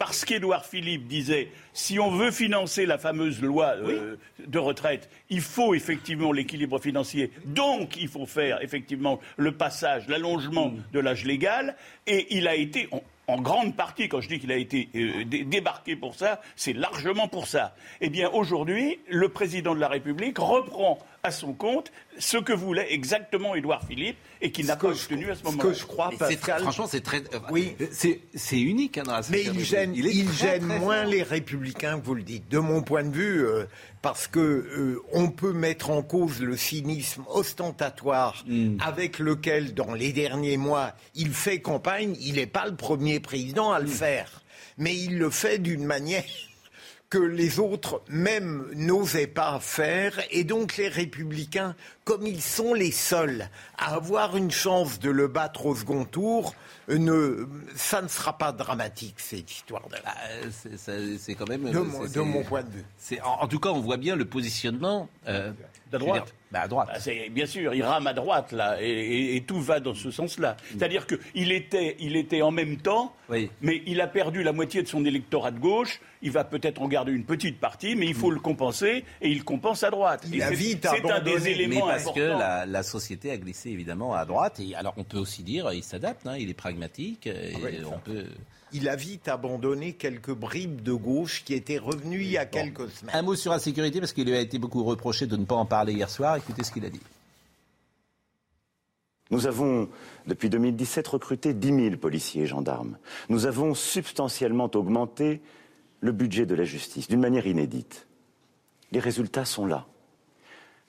Parce qu'Édouard Philippe disait si on veut financer la fameuse loi euh, de retraite, il faut effectivement l'équilibre financier. Donc, il faut faire effectivement le passage, l'allongement de l'âge légal. Et il a été, en grande partie, quand je dis qu'il a été euh, débarqué pour ça, c'est largement pour ça. Eh bien, aujourd'hui, le président de la République reprend à son compte ce que voulait exactement Édouard Philippe et qu'il n'a pas obtenu à ce moment-là. Ce que je crois, Pascal... franchement, c'est très... Euh, oui. C'est unique hein, dans la Mais il gêne, il, gêne moins les républicains que vous le dites. De mon point de vue, euh, parce que euh, on peut mettre en cause le cynisme ostentatoire hmm. avec lequel, dans les derniers mois, il fait campagne. Il n'est pas le premier président à le hmm. faire. Mais il le fait d'une manière que les autres même n'osaient pas faire. Et donc les républicains, comme ils sont les seuls à avoir une chance de le battre au second tour, ne, ça ne sera pas dramatique, cette histoire de bah, c'est quand même... De, mon, point de vue. En, en, tout cas, on voit bien le positionnement... Euh, de droite bah, à droite. Bah, bien sûr, il rame à droite, là, et, tout va dans ce sens-là. C'est-à-dire qu'il était, il était en même temps, mais il a perdu la moitié de son électorat de gauche. Il va peut-être en garder une petite partie, mais il faut le compenser, et il compense à droite. C'est un des éléments mais parce que la, société a glissé évidemment à droite. Et alors on peut aussi dire, il s'adapte, hein, il est pragmatique. Et ah on peut il a vite abandonné quelques bribes de gauche qui étaient revenues il y a quelques semaines. Un mot sur la sécurité, parce qu'il lui a été beaucoup reproché de ne pas en parler hier soir. Écoutez ce qu'il a dit. Nous avons, depuis 2017, recruté 10 000 policiers et gendarmes. Nous avons substantiellement augmenté le budget de la justice d'une manière inédite. Les résultats sont là.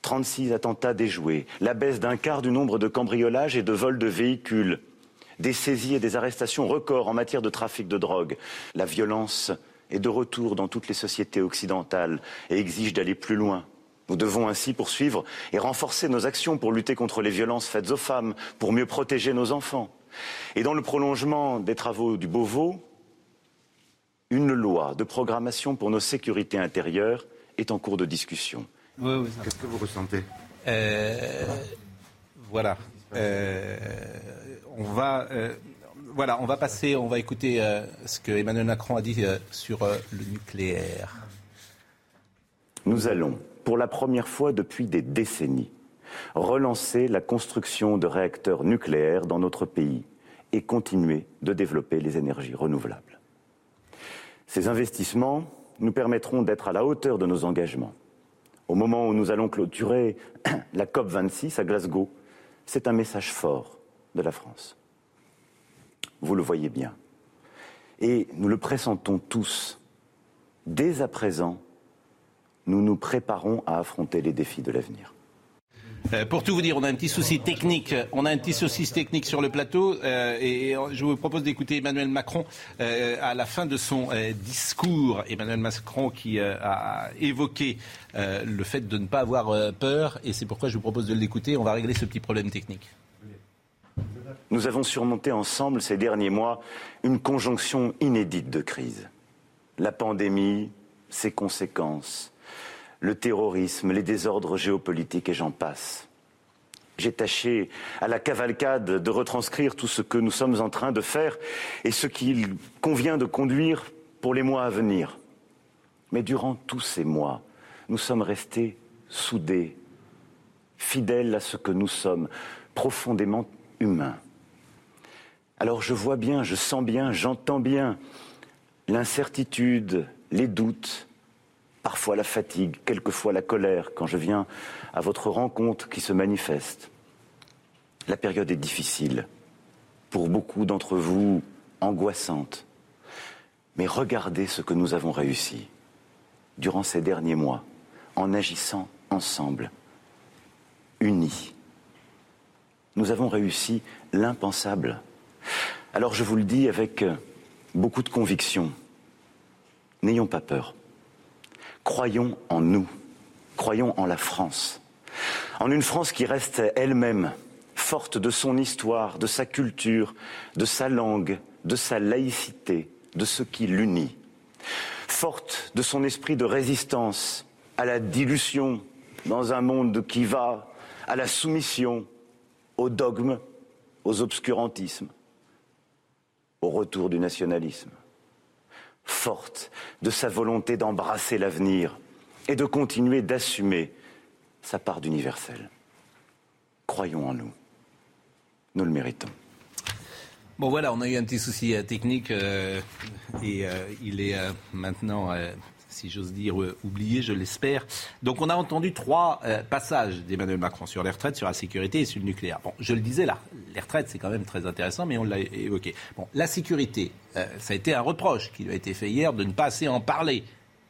36 attentats déjoués, la baisse d'un quart du nombre de cambriolages et de vols de véhicules, des saisies et des arrestations records en matière de trafic de drogue. La violence est de retour dans toutes les sociétés occidentales et exige d'aller plus loin. Nous devons ainsi poursuivre et renforcer nos actions pour lutter contre les violences faites aux femmes, pour mieux protéger nos enfants. Et dans le prolongement des travaux du Beauvau, une loi de programmation pour nos sécurités intérieures est en cours de discussion. Qu'est-ce que vous ressentez? Euh, Voilà. Euh, on va, euh, voilà, on va passer, on va écouter euh, ce que Emmanuel Macron a dit sur le nucléaire. Nous allons, pour la première fois depuis des décennies, relancer la construction de réacteurs nucléaires dans notre pays et continuer de développer les énergies renouvelables. Ces investissements nous permettront d'être à la hauteur de nos engagements. Au moment où nous allons clôturer *clears throat* la COP26 à Glasgow, c'est un message fort de la France. Vous le voyez bien. Et nous le pressentons tous. Dès à présent, nous nous préparons à affronter les défis de l'avenir. Euh, pour tout vous dire, on a un petit souci technique. On a un petit souci technique sur le plateau euh, et, je vous propose d'écouter Emmanuel Macron euh, à la fin de son discours. Emmanuel Macron qui a évoqué le fait de ne pas avoir peur et c'est pourquoi je vous propose de l'écouter. On va régler ce petit problème technique. Nous avons surmonté ensemble ces derniers mois une conjonction inédite de crises. La pandémie, ses conséquences, le terrorisme, les désordres géopolitiques et j'en passe. J'ai tâché à la cavalcade de retranscrire tout ce que nous sommes en train de faire et ce qu'il convient de conduire pour les mois à venir. Mais durant tous ces mois, nous sommes restés soudés, fidèles à ce que nous sommes, profondément humains. Alors je vois bien, je sens bien, j'entends bien l'incertitude, les doutes, parfois la fatigue, quelquefois la colère quand je viens à votre rencontre qui se manifeste. La période est difficile, pour beaucoup d'entre vous angoissante. Mais regardez ce que nous avons réussi durant ces derniers mois en agissant ensemble, unis. Nous avons réussi l'impensable. Alors je vous le dis avec beaucoup de conviction, n'ayons pas peur. Croyons en nous, croyons en la France, en une France qui reste elle-même forte de son histoire, de sa culture, de sa langue, de sa laïcité, de ce qui l'unit, forte de son esprit de résistance à la dilution dans un monde qui va, à la soumission, aux dogmes, aux obscurantismes, au retour du nationalisme forte de sa volonté d'embrasser l'avenir et de continuer d'assumer sa part d'universel. Croyons en nous. Nous le méritons. Bon voilà, on a eu un petit souci euh, technique euh, et euh, il est maintenant, si j'ose dire, oublié, je l'espère. Donc on a entendu trois passages d'Emmanuel Macron sur les retraites, sur la sécurité et sur le nucléaire. Bon, je le disais là, les retraites c'est quand même très intéressant, mais on l'a évoqué. Bon, la sécurité, ça a été un reproche qui lui a été fait hier de ne pas assez en parler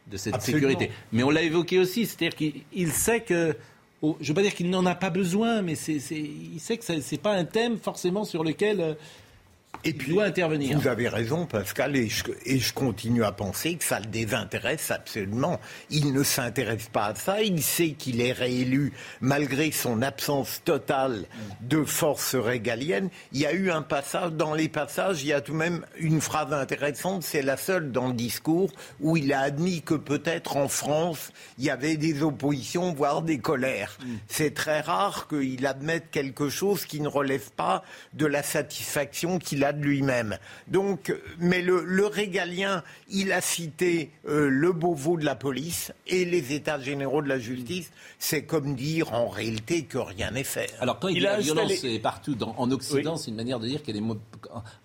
de cette sécurité. Mais on l'a évoqué aussi, c'est-à-dire qu'il sait que je ne veux pas dire qu'il n'en a pas besoin, mais il sait que ce n'est pas un thème forcément sur lequel et puis, doit intervenir. Vous avez raison, Pascal, et je, continue à penser que ça le désintéresse absolument. Il ne s'intéresse pas à ça. Il sait qu'il est réélu malgré son absence totale de force régalienne. Il y a eu un passage, dans les passages, il y a tout de même une phrase intéressante. C'est la seule dans le discours où il a admis que peut-être en France, il y avait des oppositions, voire des colères. Mm. C'est très rare qu'il admette quelque chose qui ne relève pas de la satisfaction qu'il a de lui-même. Donc, mais le, régalien, il a cité euh, le Beauvau de la police et les États généraux de la justice. C'est comme dire en réalité que rien n'est fait. Alors quand il, dit la violence est partout en Occident, c'est une manière de dire qu'elle est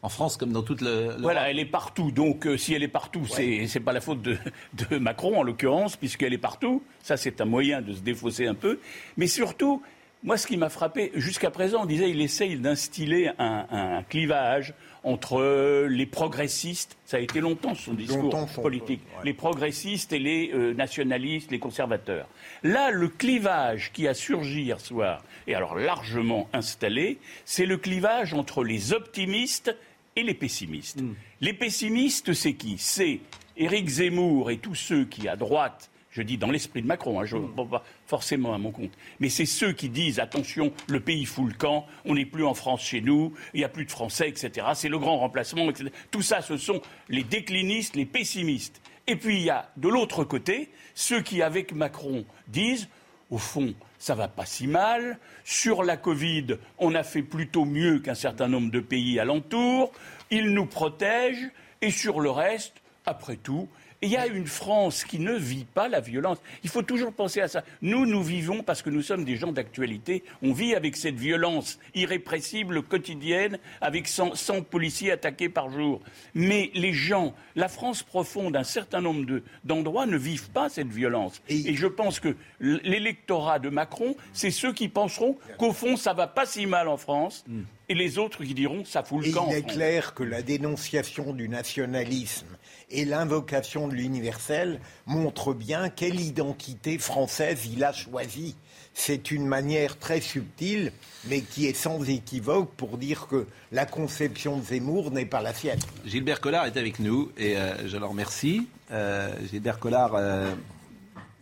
en France comme dans toute le. Voilà, elle est partout. Donc euh, si elle est partout, ce c'est pas la faute de, Macron en l'occurrence, puisqu'elle est partout. Ça, c'est un moyen de se défausser un peu. Mais surtout, moi, ce qui m'a frappé, jusqu'à présent, on disait qu'il essaye d'instiller un, clivage entre les progressistes, ça a été longtemps son discours politique, les progressistes et les euh, nationalistes, les conservateurs. Là, le clivage qui a surgi hier soir, et alors largement installé, c'est le clivage entre les optimistes et les pessimistes. Hmm. Les pessimistes, c'est qui? C'est Éric Zemmour et tous ceux qui, à droite, je dis dans l'esprit de Macron, hein, je ne mm. pas forcément à mon compte. Mais c'est ceux qui disent attention, le pays fout le camp, on n'est plus en France chez nous, il n'y a plus de Français, etc. C'est le grand remplacement, etc. Tout ça, ce sont les déclinistes, les pessimistes. Et puis il y a de l'autre côté ceux qui, avec Macron, disent au fond, ça va pas si mal. Sur la Covid, on a fait plutôt mieux qu'un certain nombre de pays alentours. Ils nous protègent. Et sur le reste, après tout, il y a une France qui ne vit pas la violence. Il faut toujours penser à ça. Nous, nous vivons parce que nous sommes des gens d'actualité. On vit avec cette violence irrépressible quotidienne, avec 100, policiers attaqués par jour. Mais les gens, la France profonde, un certain nombre d'endroits ne vivent pas cette violence. Et, je pense que l'électorat de Macron, c'est ceux qui penseront qu'au fond, ça va pas si mal en France. Mm. Et les autres qui diront ça fout le camp. Il est clair que la dénonciation du nationalisme et l'invocation de l'universel montrent bien quelle identité française il a choisie. C'est une manière très subtile, mais qui est sans équivoque pour dire que la conception de Zemmour n'est pas la sienne. Gilbert Collard est avec nous et euh, je le remercie. Euh, Gilbert Collard, euh,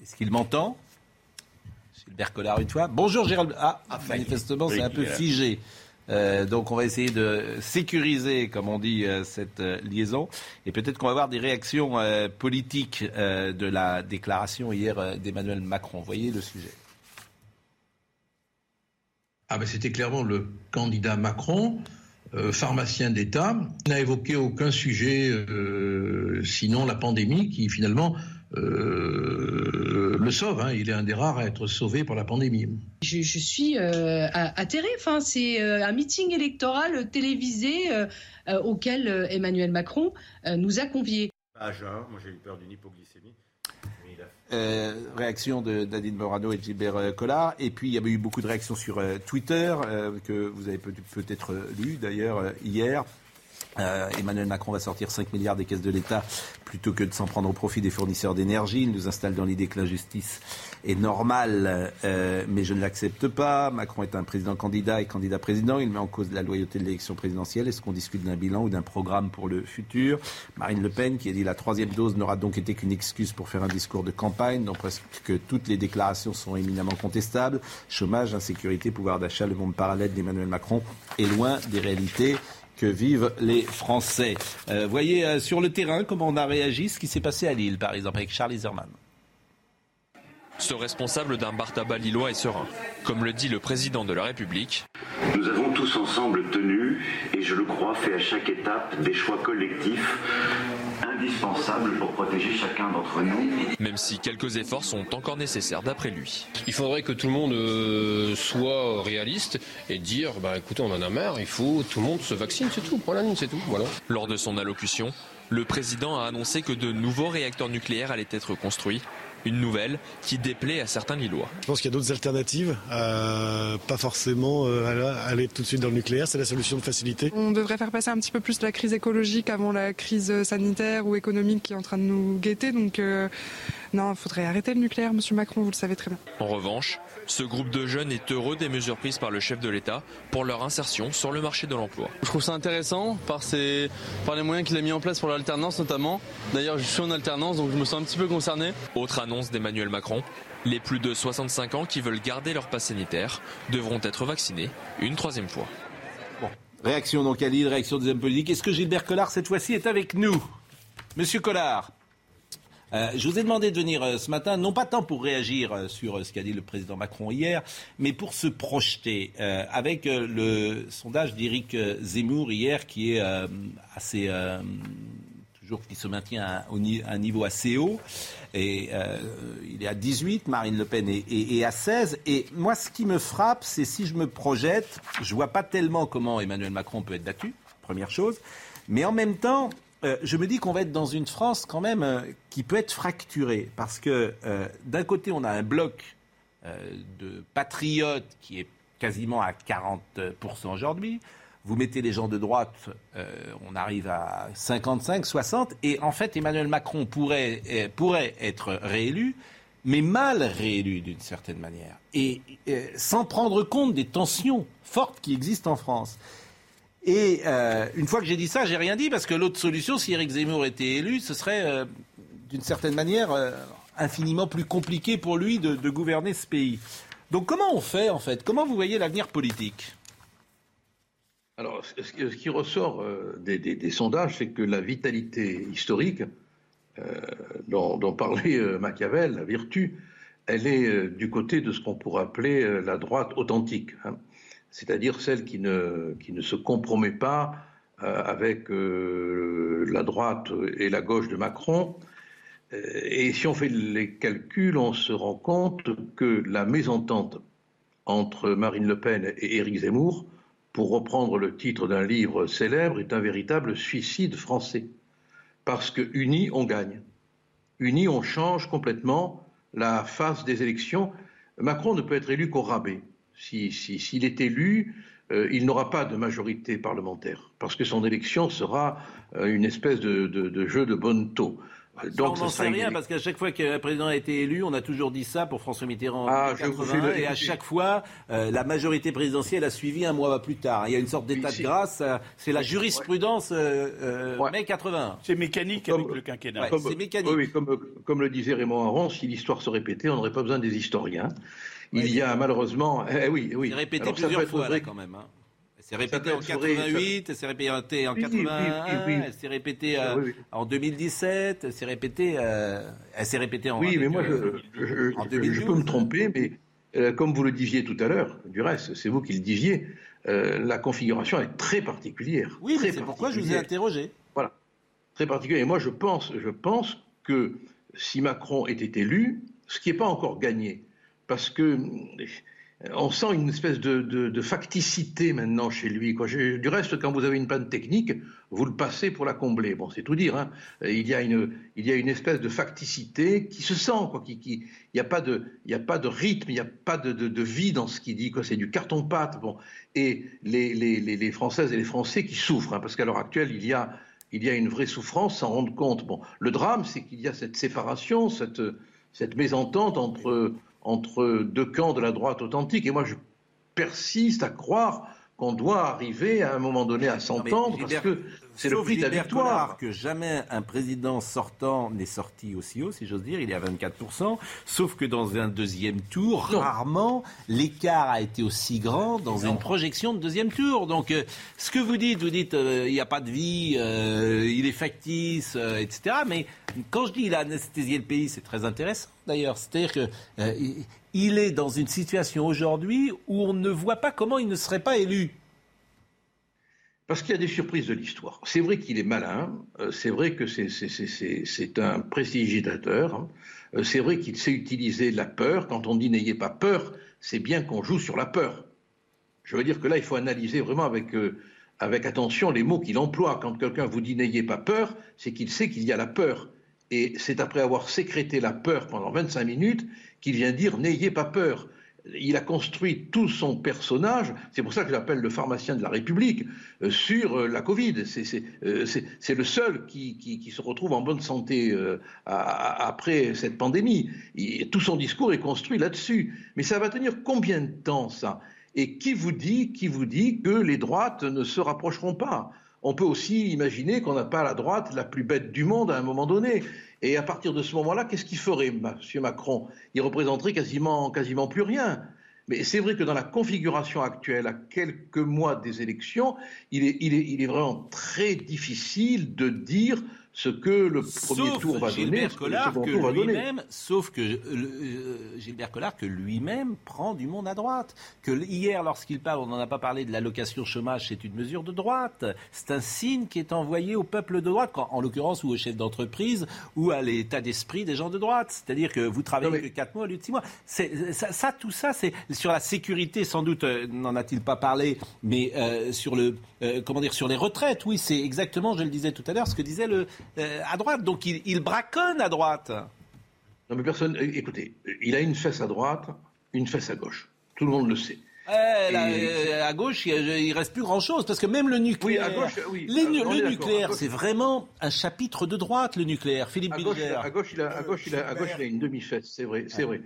est-ce qu'il m'entend? Gilbert Collard une fois. Bonjour Gérald. Ah, ah manifestement, c'est un peu figé. Euh, donc on va essayer de sécuriser, comme on dit, euh, cette euh, liaison. Et peut-être qu'on va avoir des réactions politiques de la déclaration hier d'Emmanuel Macron. Voyez le sujet ah ben C'était clairement le candidat Macron. pharmacien d'État, n'a évoqué aucun sujet, sinon la pandémie, qui finalement euh, le sauve. Hein. Il est un des rares à être sauvé par la pandémie. Je, suis euh, atterrée. Enfin, c'est euh, un meeting électoral télévisé auquel Emmanuel Macron nous a conviés. Page moi j'ai eu peur d'une hypoglycémie. réaction de Nadine Morano et Gilbert Collard. Et puis il y avait eu beaucoup de réactions sur Twitter, que vous avez peut-être lu d'ailleurs hier. Euh, Emmanuel Macron va sortir 5 milliards des caisses de l'État plutôt que de s'en prendre au profit des fournisseurs d'énergie. Il nous installe dans l'idée que l'injustice est normale, euh, mais je ne l'accepte pas. Macron est un président candidat et candidat président. Il met en cause la loyauté de l'élection présidentielle. Est-ce qu'on discute d'un bilan ou d'un programme pour le futur? Marine Le Pen, qui a dit la troisième dose n'aura donc été qu'une excuse pour faire un discours de campagne, dont presque toutes les déclarations sont éminemment contestables. Chômage, insécurité, pouvoir d'achat, le monde parallèle d'Emmanuel Macron est loin des réalités que vivent les Français. Euh, voyez euh, sur le terrain comment on a réagi, ce qui s'est passé à Lille, par exemple, avec Charles Zerman. Ce responsable d'un bar tabac lillois est serein. Comme le dit le président de la République, Nous avons tous ensemble tenu, et je le crois, fait à chaque étape des choix collectifs indispensable pour protéger chacun d'entre nous. Même si quelques efforts sont encore nécessaires d'après lui. Il faudrait que tout le monde euh, soit réaliste et dire, bah écoutez, on en a marre, il faut tout le monde se vaccine, c'est tout, point la ligne, c'est tout. Voilà. Lors de son allocution, le président a annoncé que de nouveaux réacteurs nucléaires allaient être construits une nouvelle qui déplaît à certains Lillois. Je pense qu'il y a d'autres alternatives, euh, pas forcément euh, aller tout de suite dans le nucléaire, c'est la solution de facilité. On devrait faire passer un petit peu plus la crise écologique avant la crise sanitaire ou économique qui est en train de nous guetter. Donc euh, non, il faudrait arrêter le nucléaire, Monsieur Macron, vous le savez très bien. En revanche, ce groupe de jeunes est heureux des mesures prises par le chef de l'État pour leur insertion sur le marché de l'emploi. Je trouve ça intéressant par, par les moyens qu'il a mis en place pour l'alternance notamment. D'ailleurs, je suis en alternance, donc je me sens un petit peu concerné. Autre annonce d'Emmanuel Macron, les plus de 65 ans qui veulent garder leur passe sanitaire devront être vaccinés une troisième fois. Bon, réaction donc à Lille, réaction des hommes politiques. Est-ce que Gilbert Collard cette fois-ci est avec nous? Monsieur Collard euh, je vous ai demandé de venir euh, ce matin, non pas tant pour réagir euh, sur ce qu'a dit le président Macron hier, mais pour se projeter avec le sondage d'Éric Zemmour hier qui est assez toujours qui se maintient à, un niveau assez haut. Et il est à 18, Marine Le Pen est, à 16. Et moi, ce qui me frappe, c'est si je me projette, je vois pas tellement comment Emmanuel Macron peut être battu, première chose. Mais en même temps, euh, je me dis qu'on va être dans une France quand même euh, qui peut être fracturée. Parce que euh, d'un côté, on a un bloc de patriotes qui est quasiment à 40% aujourd'hui. Vous mettez les gens de droite, on arrive à 55, 60. Et en fait, Emmanuel Macron pourrait, pourrait être réélu, mais mal réélu d'une certaine manière. Et sans prendre compte des tensions fortes qui existent en France. Et euh, une fois que j'ai dit ça, j'ai rien dit parce que l'autre solution, si Eric Zemmour était élu, ce serait euh, d'une certaine manière euh, infiniment plus compliqué pour lui de, gouverner ce pays. Donc comment on fait en fait? Comment vous voyez l'avenir politique? Alors, ce qui ressort des, sondages, c'est que la vitalité historique dont, parlait Machiavel, la vertu, elle est du côté de ce qu'on pourrait appeler la droite authentique. Hein c'est-à-dire celle qui ne, qui ne se compromet pas euh, avec euh, la droite et la gauche de Macron. Euh, et si on fait les calculs, on se rend compte que la mésentente entre Marine Le Pen et Éric Zemmour, pour reprendre le titre d'un livre célèbre, est un véritable suicide français. Parce que unis, on gagne. Unis, on change complètement la face des élections. Macron ne peut être élu qu'au rabais s'il si, est élu, euh, il n'aura pas de majorité parlementaire, parce que son élection sera euh, une espèce de, jeu de bon taux. Donc, on n'en sait rien, parce qu'à chaque fois qu'un président a été élu, on a toujours dit ça pour François Mitterrand en ah, 1980, et à chaque fois, euh, la majorité présidentielle a suivi un mois plus tard. Il y a une sorte d'état de grâce, c'est la jurisprudence mai 80. C'est mécanique avec le quinquennat. c'est mécanique. Oui, comme, comme, le disait Raymond Aron, si l'histoire se répétait, on n'aurait pas besoin des historiens il y a malheureusement. Eh, oui, oui. C'est répété plusieurs fois là, quand même. Hein. C'est répété en 88, c'est répété en 81, c'est répété en 2017, c'est répété, euh, elle s'est répétée en. Oui, mais moi, je, je, peux me tromper, mais euh, comme vous le disiez tout à l'heure, du reste, c'est vous qui le disiez, euh, la configuration est très particulière. Oui, c'est pourquoi je vous ai interrogé. Voilà, très particulière. Et moi, je pense, je pense que si Macron était élu, ce qui n'est pas encore gagné, parce que euh, on sent une espèce de, facticité maintenant chez lui. Du reste, quand vous avez une panne technique, vous le passez pour la combler. Bon, c'est tout dire. Hein. Il, y a une, espèce de facticité qui se sent. Il n'y a, pas de, rythme, il n'y a pas de, vie dans ce qu'il dit. C'est du carton-pâte. Et les, Françaises et les Français qui souffrent, hein, parce qu'à l'heure actuelle, il y a, une vraie souffrance, s'en rendre compte. Le drame, c'est qu'il y a cette séparation, cette mésentente entre entre deux camps de la droite authentique. Et moi, je persiste à croire qu'on doit arriver à un moment donné à s'entendre parce que c'est le prix de la victoire. que jamais un président sortant n'est sorti aussi haut, si j'ose dire, il est à 24%, sauf que dans un deuxième tour, rarement, l'écart a été aussi grand dans une projection de deuxième tour. Donc, euh, ce que vous dites, vous dites, euh, il n'y a pas de vie, euh, il est factice, etc. Mais quand je dis il a anesthésié le pays, c'est très intéressant d'ailleurs. C'est-à-dire qu'il est dans une situation aujourd'hui où on ne voit pas comment il ne serait pas élu. Parce qu'il y a des surprises de l'histoire. C'est vrai qu'il est malin, euh, c'est vrai que c'est un prestidigitateur, hein. euh, c'est vrai qu'il sait utiliser la peur. Quand on dit n'ayez pas peur, c'est bien qu'on joue sur la peur. Je veux dire que là, il faut analyser vraiment avec, euh, avec attention les mots qu'il emploie. Quand quelqu'un vous dit n'ayez pas peur, c'est qu'il sait qu'il y a la peur. Et c'est après avoir sécrété la peur pendant 25 minutes qu'il vient dire n'ayez pas peur il a construit tout son personnage, c'est pour ça que j'appelle le pharmacien de la République, euh, sur euh, la Covid. Euh, c'est le seul qui, se retrouve en bonne santé après cette pandémie. tout son discours est construit là-dessus. Mais ça va tenir combien de temps, ça? Et qui vous dit, qui vous dit que les droites ne se rapprocheront pas? On peut aussi imaginer qu'on n'a pas la droite la plus bête du monde à un moment donné. Et à partir de ce moment-là, qu'est-ce qu'il ferait, M. Macron? Il représenterait quasiment, quasiment plus rien. Mais c'est vrai que dans la configuration actuelle, à quelques mois des élections, il est, il est, il est vraiment très difficile de dire ce que le premier tour va donner, ce que le tour va donner. Sauf que euh, euh, Gilbert Collard, que lui-même prend du monde à droite. Que hier, lorsqu'il parle, on n'en a pas parlé de l'allocation chômage, c'est une mesure de droite. C'est un signe qui est envoyé au peuple de droite, en l'occurrence ou aux chefs d'entreprise ou à l'état d'esprit des gens de droite. C'est-à-dire que vous travaillez que 4 mois au lieu de 6 mois. Ça, ça, tout ça, c'est sur la sécurité, sans doute, euh, n'en a-t-il pas parlé, mais sur le, comment dire, sur les retraites. Oui, c'est exactement, je le disais tout à l'heure, ce que disait le euh, à droite. Donc il, braconne à droite. Non mais personne. Écoutez, il a une fesse à droite, une fesse à gauche. Tout le monde le sait. Eh, euh, à gauche, il, ne reste plus grand-chose parce que même le nucléaire, le nucléaire, c'est vraiment un chapitre de droite, le nucléaire. Philippe à gauche, à gauche, il a, à gauche, il a, à gauche, il a une demi-fesse, c'est vrai, c'est vrai.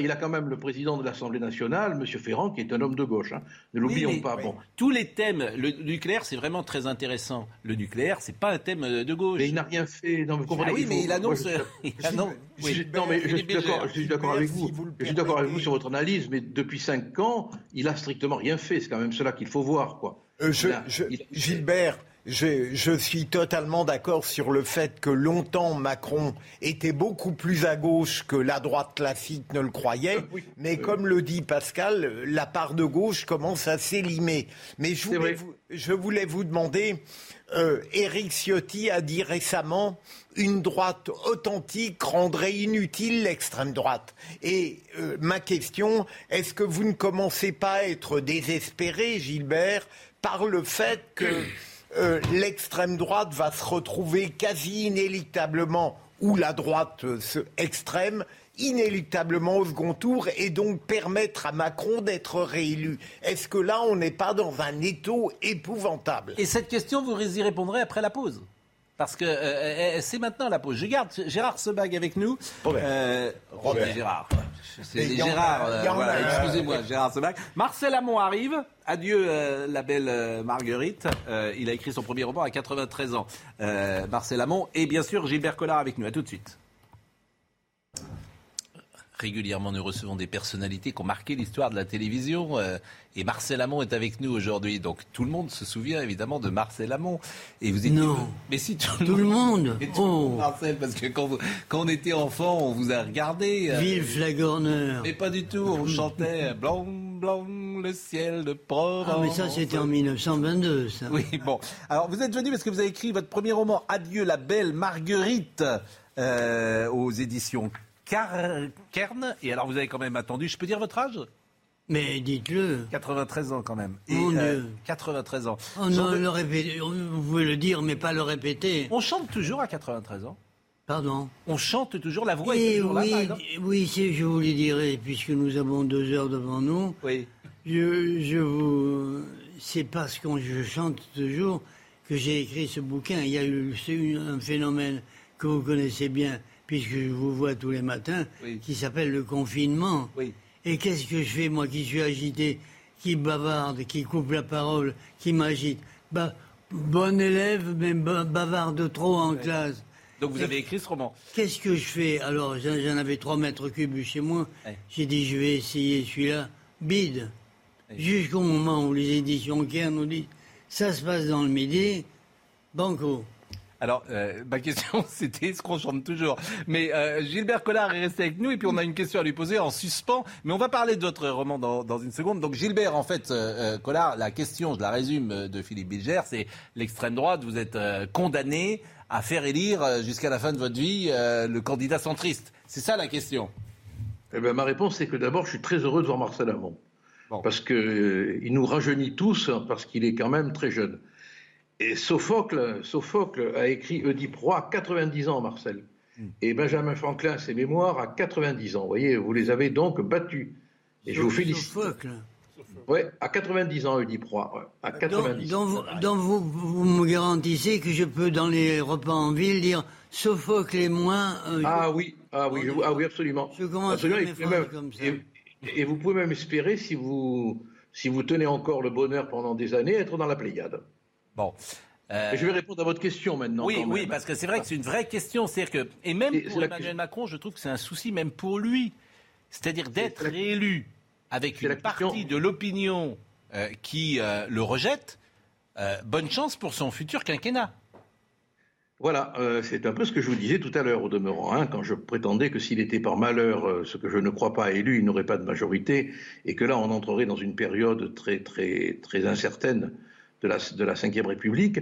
il a quand même le président de l'Assemblée nationale, M. Ferrand, qui est un homme de gauche. Hein. Ne l'oublions pas. Bon. Tous les thèmes, le nucléaire, c'est vraiment très intéressant. Le nucléaire, c'est pas un thème de gauche. Mais il n'a rien fait. Non, vous comprenez ah oui, mais il annonce. non, mais je suis d'accord avec vous. Je suis d'accord avec vous sur votre analyse, mais depuis cinq ans il a strictement rien fait. C'est quand même cela qu'il faut voir, quoi. Euh, Gilbert, je, suis totalement d'accord sur le fait que longtemps Macron était beaucoup plus à gauche que la droite classique ne le croyait, mais comme le dit Pascal, la part de gauche commence à s'élimer. Mais je voulais, vous, je voulais, vous, demander, euh, Éric Ciotti a dit récemment une droite authentique rendrait inutile l'extrême droite. Et euh, ma question, est-ce que vous ne commencez pas à être désespéré, Gilbert, par le fait que euh, l'extrême droite va se retrouver quasi inéluctablement, ou la droite euh, extrême, inéluctablement au second tour et donc permettre à Macron d'être réélu? Est-ce que là, on n'est pas dans un étau épouvantable? Et cette question, vous y répondrez après la pause parce que euh, c'est maintenant la pause. Je garde Gérard Sebag avec nous. Robert. Robert. Gérard. C'est Gérard. Excusez-moi, Gérard Sebag. Marcel Amont arrive. Adieu euh, la belle euh, Marguerite. Euh, il a écrit son premier roman à 93 ans. Marcel Amont et bien sûr Gilbert Collard avec nous. À tout de suite. Régulièrement, nous recevons des personnalités qui ont marqué l'histoire de la télévision. et Marcel Amont est avec nous aujourd'hui. Donc tout le monde se souvient évidemment de Marcel Amont. Et vous étiez... Non. Mais si tout, le monde. Oh. Marcel, parce que quand, quand, on était enfant, on vous a regardé. Vive Flagorneur. Mais pas du tout. On chantait blanc, blanc, le ciel de Provence. Ah, mais ça, c'était en 1922, ça. Oui, bon. Alors, vous êtes venu parce que vous avez écrit votre premier roman, Adieu la belle Marguerite, euh, aux éditions Kern. Et alors, vous avez quand même attendu, je peux dire votre âge? Mais dites-le. 93 ans quand même. Et, Mon Dieu. 93 euh, ans. Oh non, le répéter, vous pouvez le dire, mais pas le répéter. On chante toujours à 93 ans Pardon? On chante toujours, la voix est toujours oui, là, Oui, je vous le dirai, puisque nous avons deux heures devant nous. Oui. Je, je vous. C'est parce que je chante toujours que j'ai écrit ce bouquin. Il y a eu un phénomène que vous connaissez bien, puisque je vous vois tous les matins, qui s'appelle le confinement. Et qu'est-ce que je fais, moi qui suis agité, qui bavarde, qui coupe la parole, qui m'agite? Bah, Bon élève, mais bavarde trop en classe. Donc vous avez écrit ce roman. Qu'est-ce que je fais? Alors, j'en avais 3 mètres cubes chez moi. J'ai dit, je vais essayer celui-là. Bide. Jusqu'au moment où les éditions Caire nous disent ça se passe dans le midi, banco. Alors, euh, ma question, *laughs* c'était ce qu'on chante toujours? Mais euh, Gilbert Collard est resté avec nous et puis on a une question à lui poser en suspens. Mais on va parler de votre roman dans, dans une seconde. Donc, Gilbert, en fait, euh, Collard, la question, je la résume de Philippe Bilger, c'est l'extrême droite, vous êtes condamné à faire élire jusqu'à la fin de votre vie le candidat centriste. C'est ça la question. Eh bien, ma réponse, c'est que d'abord, je suis très heureux de voir Marcel Amont. Parce qu'il nous rajeunit tous, parce qu'il est quand même très jeune. Et Sophocle, Sophocle a écrit Oedipe Roi à 90 ans, Marcel. Hmm. Et Benjamin Franklin, ses mémoires, à 90 ans. Vous voyez, vous les avez donc battus. Et je vous félicite. Sophocle Oui, à 90 ans, Oedipe Roi. à 90 donc, donc, vous, vous, me garantissez que je peux, dans les repas en ville, dire Sophocle et moi. Euh, ah, oui, ah, oui, ah oui, absolument. Je commence absolument, et, comme ça. Et, vous pouvez même espérer, si vous, si vous tenez encore le bonheur pendant des années, être dans la Pléiade. Bon. Euh, je vais répondre à votre question maintenant. Oui, oui, parce que c'est vrai que c'est une vraie question. cest que, et même pour Emmanuel Macron, je trouve que c'est un souci même pour lui. C'est-à-dire d'être réélu avec une partie de l'opinion euh, qui euh, le rejette. bonne chance pour son futur quinquennat. Voilà, c'est un peu ce que je vous disais tout à l'heure au demeurant, hein, quand je prétendais que s'il était par malheur, ce que je ne crois pas élu, il n'aurait pas de majorité, et que là on entrerait dans une période très très très incertaine de la, de la Ve République.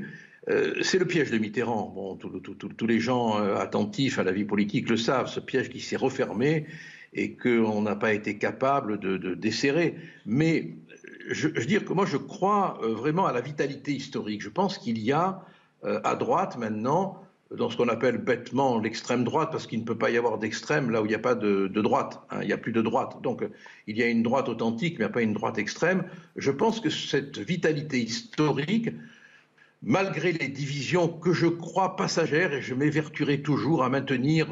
Euh, c'est le piège de Mitterrand. Bon, tous les gens euh, attentifs à la vie politique le savent, ce piège qui s'est refermé et qu'on n'a pas été capable de, de desserrer. Mais je, je, veux dire que moi, je crois euh, vraiment à la vitalité historique. Je pense qu'il y a à droite maintenant dans ce qu'on appelle bêtement l'extrême droite, parce qu'il ne peut pas y avoir d'extrême là où il n'y a pas de, droite. Hein. il n'y a plus de droite. Donc il y a une droite authentique, mais pas une droite extrême. Je pense que cette vitalité historique, malgré les divisions que je crois passagères, et je m'évertuerai toujours à maintenir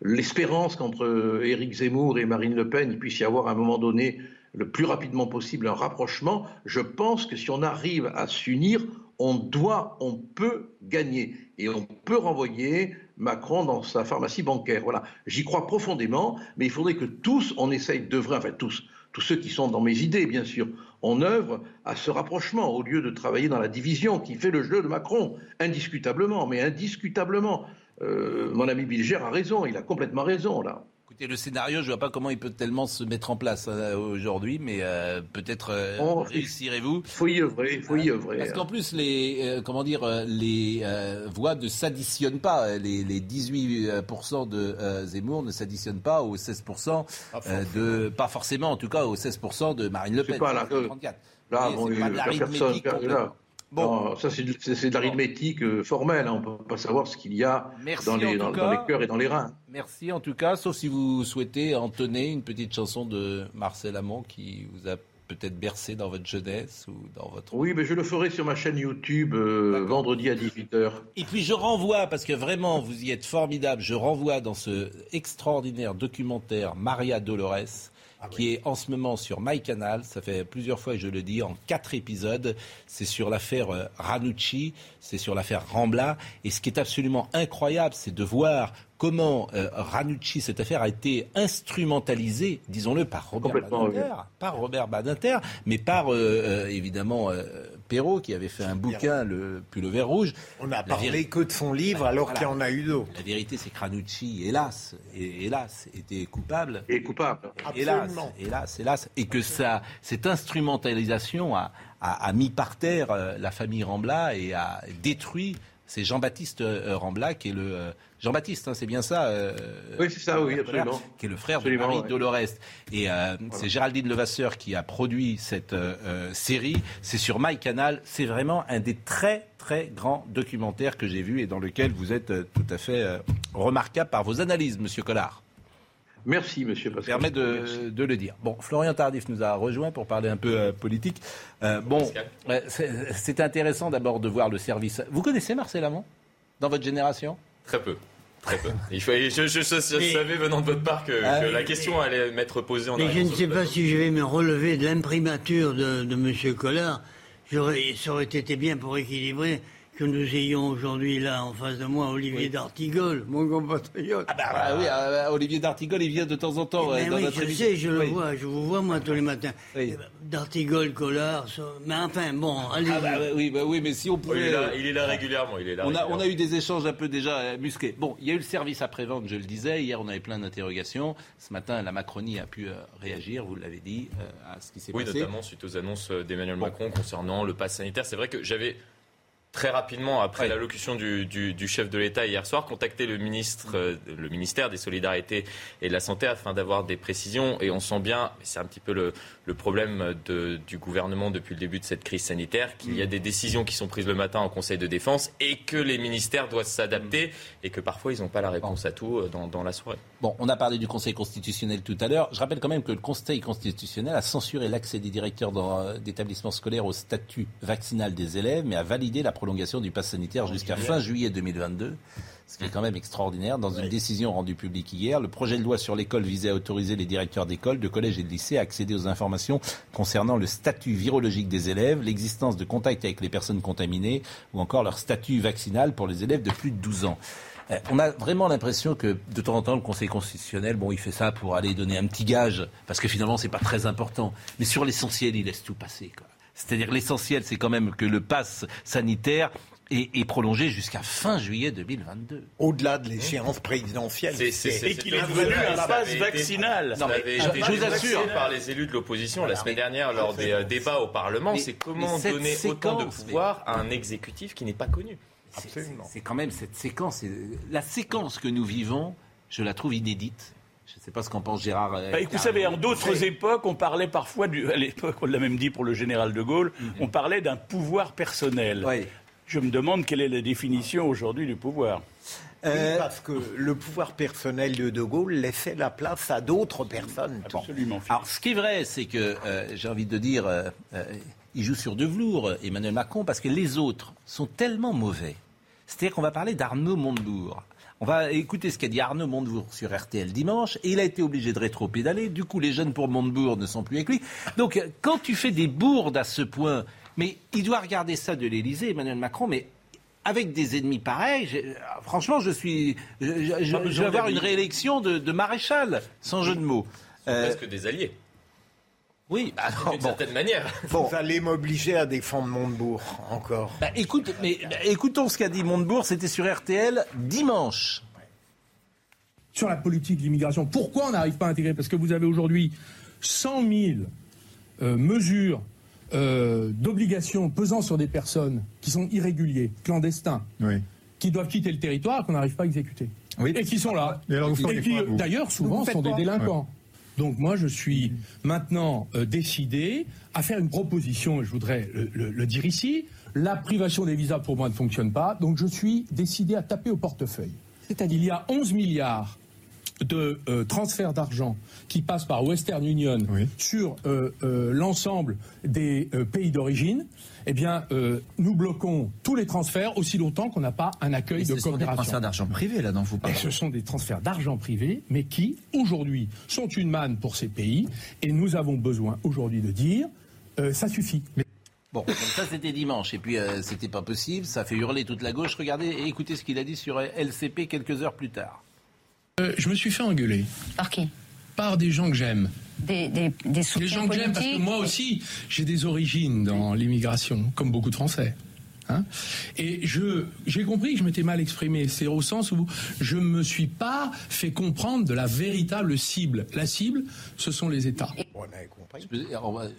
l'espérance qu'entre Éric Zemmour et Marine Le Pen, il puisse y avoir à un moment donné le plus rapidement possible un rapprochement, je pense que si on arrive à s'unir, on doit, on peut gagner et on peut renvoyer Macron dans sa pharmacie bancaire. Voilà, j'y crois profondément, mais il faudrait que tous, on essaye d'œuvrer, enfin tous, tous ceux qui sont dans mes idées, bien sûr, on œuvre à ce rapprochement au lieu de travailler dans la division qui fait le jeu de Macron, indiscutablement, mais indiscutablement. Euh, mon ami Bilger a raison, il a complètement raison là. Écoutez, le scénario, je ne vois pas comment il peut tellement se mettre en place euh, aujourd'hui, mais euh, peut-être euh, réussirez-vous. Il faut y œuvrer, il faut y œuvrer. Parce qu'en plus, les, comment dire, les voix ne s'additionnent pas. Les, 18% de Zemmour ne s'additionnent pas aux 16% de, pas forcément en tout cas aux 16% de Marine Le Pen. Pas là, là, bon, pas de. Bon. ça c'est de, l'arithmétique euh, formelle, hein. on ne peut pas savoir ce qu'il y a dans les, dans, les, cœurs et dans les reins. Merci en tout cas, sauf si vous souhaitez entonner une petite chanson de Marcel Amont qui vous a peut-être bercé dans votre jeunesse ou dans votre... Oui, mais je le ferai sur ma chaîne YouTube euh, vendredi à 18h. Et puis je renvoie, parce que vraiment vous y êtes formidable, je renvoie dans ce extraordinaire documentaire Maria Dolores ah qui est en ce moment sur MyCanal. Ça fait plusieurs fois que je le dis, en quatre épisodes. C'est sur l'affaire euh, Ranucci, c'est sur l'affaire Rambla. Et ce qui est absolument incroyable, c'est de voir comment euh, Ranucci, cette affaire a été instrumentalisée, disons-le, par Robert Badinter, par Robert Badinter, mais par euh, euh, évidemment Perrault qui avait fait un bouquin, le, puis le vert rouge. On n'a parlé que de son livre alors qu'il y en a eu d'autres. La vérité, c'est que Ranucci, hélas, hélas, était coupable. Et coupable. Hélas, hélas, hélas, et que ça, cette instrumentalisation a, a mis par terre la famille Rambla et a détruit c'est Jean-Baptiste euh, Rambla qui est le euh, Jean-Baptiste, hein, c'est bien ça euh, Oui, c'est ça, oui, absolument. Qui est le frère de Marie Dolores. Et c'est Géraldine Levasseur qui a produit cette série. C'est sur MyCanal. C'est vraiment un des très très grands documentaires que j'ai vu et dans lequel vous êtes tout à fait remarquable par vos analyses, Monsieur Collard. Merci, monsieur Pascal. Permet de, de, le dire. Bon, Florian Tardif nous a rejoint pour parler un peu euh, politique. Euh, bon, euh, c'est intéressant d'abord de voir le service. Vous connaissez Marcel Amont dans votre génération? Très peu. Très peu. Il je, je, savais venant de votre part que, ah la question allait m'être posée en Mais je ne sais pas si je vais me relever de l'imprimature de, de M. Collard. Ça aurait été bien pour équilibrer que nous ayons aujourd'hui là en face de moi Olivier D'Artigol, mon compatriote. Ah bah, oui, ah bah, Olivier D'Artigol, il vient de temps en temps eh ben dans oui, notre je sais, je le vois, je vous vois moi tous les matins. D'Artigol, Collard, mais enfin bon, allez. Ah bah, oui, bah, oui, mais si on pouvait. Il est là, il est là régulièrement. Il est là on, a, on a eu des échanges un peu déjà euh, musclés. Bon, il y a eu le service après-vente, je le disais. Hier, on avait plein d'interrogations. Ce matin, la Macronie a pu euh, réagir, vous l'avez dit, euh, à ce qui s'est oui, passé. Oui, notamment suite aux annonces d'Emmanuel Macron concernant le pass sanitaire. C'est vrai que j'avais très rapidement, après l'allocution du, du, chef de l'État hier soir, contacter le, ministre, euh, le ministère des Solidarités et de la Santé afin d'avoir des précisions. Et on sent bien, c'est un petit peu le, le problème de, du gouvernement depuis le début de cette crise sanitaire, qu'il y a mm. des décisions qui sont prises le matin en Conseil de défense et que les ministères doivent s'adapter et que parfois ils n'ont pas la réponse à tout euh, dans, dans, la soirée. Bon, on a parlé du Conseil constitutionnel tout à l'heure. Je rappelle quand même que le Conseil constitutionnel a censuré l'accès des directeurs d'établissements scolaires au statut vaccinal des élèves, mais a validé la prolongation du pass sanitaire jusqu'à fin juillet 2022 ce qui est quand même extraordinaire. Dans une décision rendue publique hier, le projet de loi sur l'école visait à autoriser les directeurs d'école, de collèges et de lycées à accéder aux informations concernant le statut virologique des élèves, l'existence de contacts avec les personnes contaminées ou encore leur statut vaccinal pour les élèves de plus de 12 ans. Euh, on a vraiment l'impression que de temps en temps, le Conseil constitutionnel, bon, il fait ça pour aller donner un petit gage, parce que finalement, c'est pas très important. Mais sur l'essentiel, il laisse tout passer. C'est-à-dire l'essentiel, c'est quand même que le pass sanitaire est, prolongé jusqu'à fin juillet 2022. Au-delà de l'échéance présidentielle. C'est, et qu'il est devenu un passe vaccinal. Non, mais je, vous assure. par les élus de l'opposition la semaine dernière lors des euh, débats au Parlement, c'est comment donner autant de pouvoir à un exécutif qui n'est pas connu. Absolument. C'est quand même cette séquence, la séquence que nous vivons, je la trouve inédite. Sais pas ce qu'en pense Gérard. Euh, bah, vous savez, en d'autres époques, on parlait parfois, du, à l'époque, on l'a même dit pour le général de Gaulle, mm-hmm. on parlait d'un pouvoir personnel. Je me demande quelle est la définition aujourd'hui du pouvoir. Euh, parce que le pouvoir personnel de De Gaulle laissait la place à d'autres personnes. Absolument. Alors, ce qui est vrai, c'est que, euh, j'ai envie de dire, euh, il joue sur deux velours, Emmanuel Macron, parce que les autres sont tellement mauvais. C'est-à-dire qu'on va parler d'Arnaud Montebourg. On va écouter ce qu'a dit Arnaud Montebourg sur RTL dimanche. Et il a été obligé de rétro-pédaler. Du coup, les jeunes pour Montebourg ne sont plus avec lui. Donc, quand tu fais des bourdes à ce point mais il doit regarder ça de l'Élysée, Emmanuel Macron, mais avec des ennemis pareils, franchement, je suis, je, vais avoir une réélection de, maréchal, sans jeu de mots. Euh, presque des alliés. Oui, bah, d'une certaine manière. Vous allez m'obliger à défendre Montebourg encore. Bah, écoute, mais bah, écoutons ce qu'a dit Montebourg. C'était sur RTL dimanche. Sur la politique d'immigration, pourquoi on n'arrive pas à intégrer? Parce que vous avez aujourd'hui 100 000 euh, mesures euh, d'obligations pesant sur des personnes qui sont irréguliers, clandestins, qui doivent quitter le territoire qu'on n'arrive pas à exécuter. Et qui sont là. Et, qui, d'ailleurs, souvent, sont des délinquants. Donc moi, je suis maintenant euh, décidé à faire une proposition, et je voudrais le, dire ici. La privation des visas, pour moi, ne fonctionne pas. Donc je suis décidé à taper au portefeuille. Il y a 11 milliards de euh, transferts d'argent qui passent par Western Union sur euh, euh, l'ensemble des pays d'origine, eh bien, nous bloquons tous les transferts aussi longtemps qu'on n'a pas un accueil de coopération. Ce sont des transferts d'argent privé là dont vous parlez. Et ce sont des transferts d'argent privé, mais qui aujourd'hui sont une manne pour ces pays, et nous avons besoin aujourd'hui de dire ça suffit. Bon, comme ça c'était dimanche, et puis c'était pas possible, ça fait hurler toute la gauche. Regardez et écoutez ce qu'il a dit sur LCP quelques heures plus tard. Euh, je me suis fait engueuler. Par qui? Par des gens que j'aime. Des, des, des gens que j'aime parce que moi aussi, j'ai des origines dans l'immigration, comme beaucoup de Français. Hein et je, j'ai compris que je m'étais mal exprimé. C'est au sens où je ne me suis pas fait comprendre de la véritable cible. La cible, ce sont les États.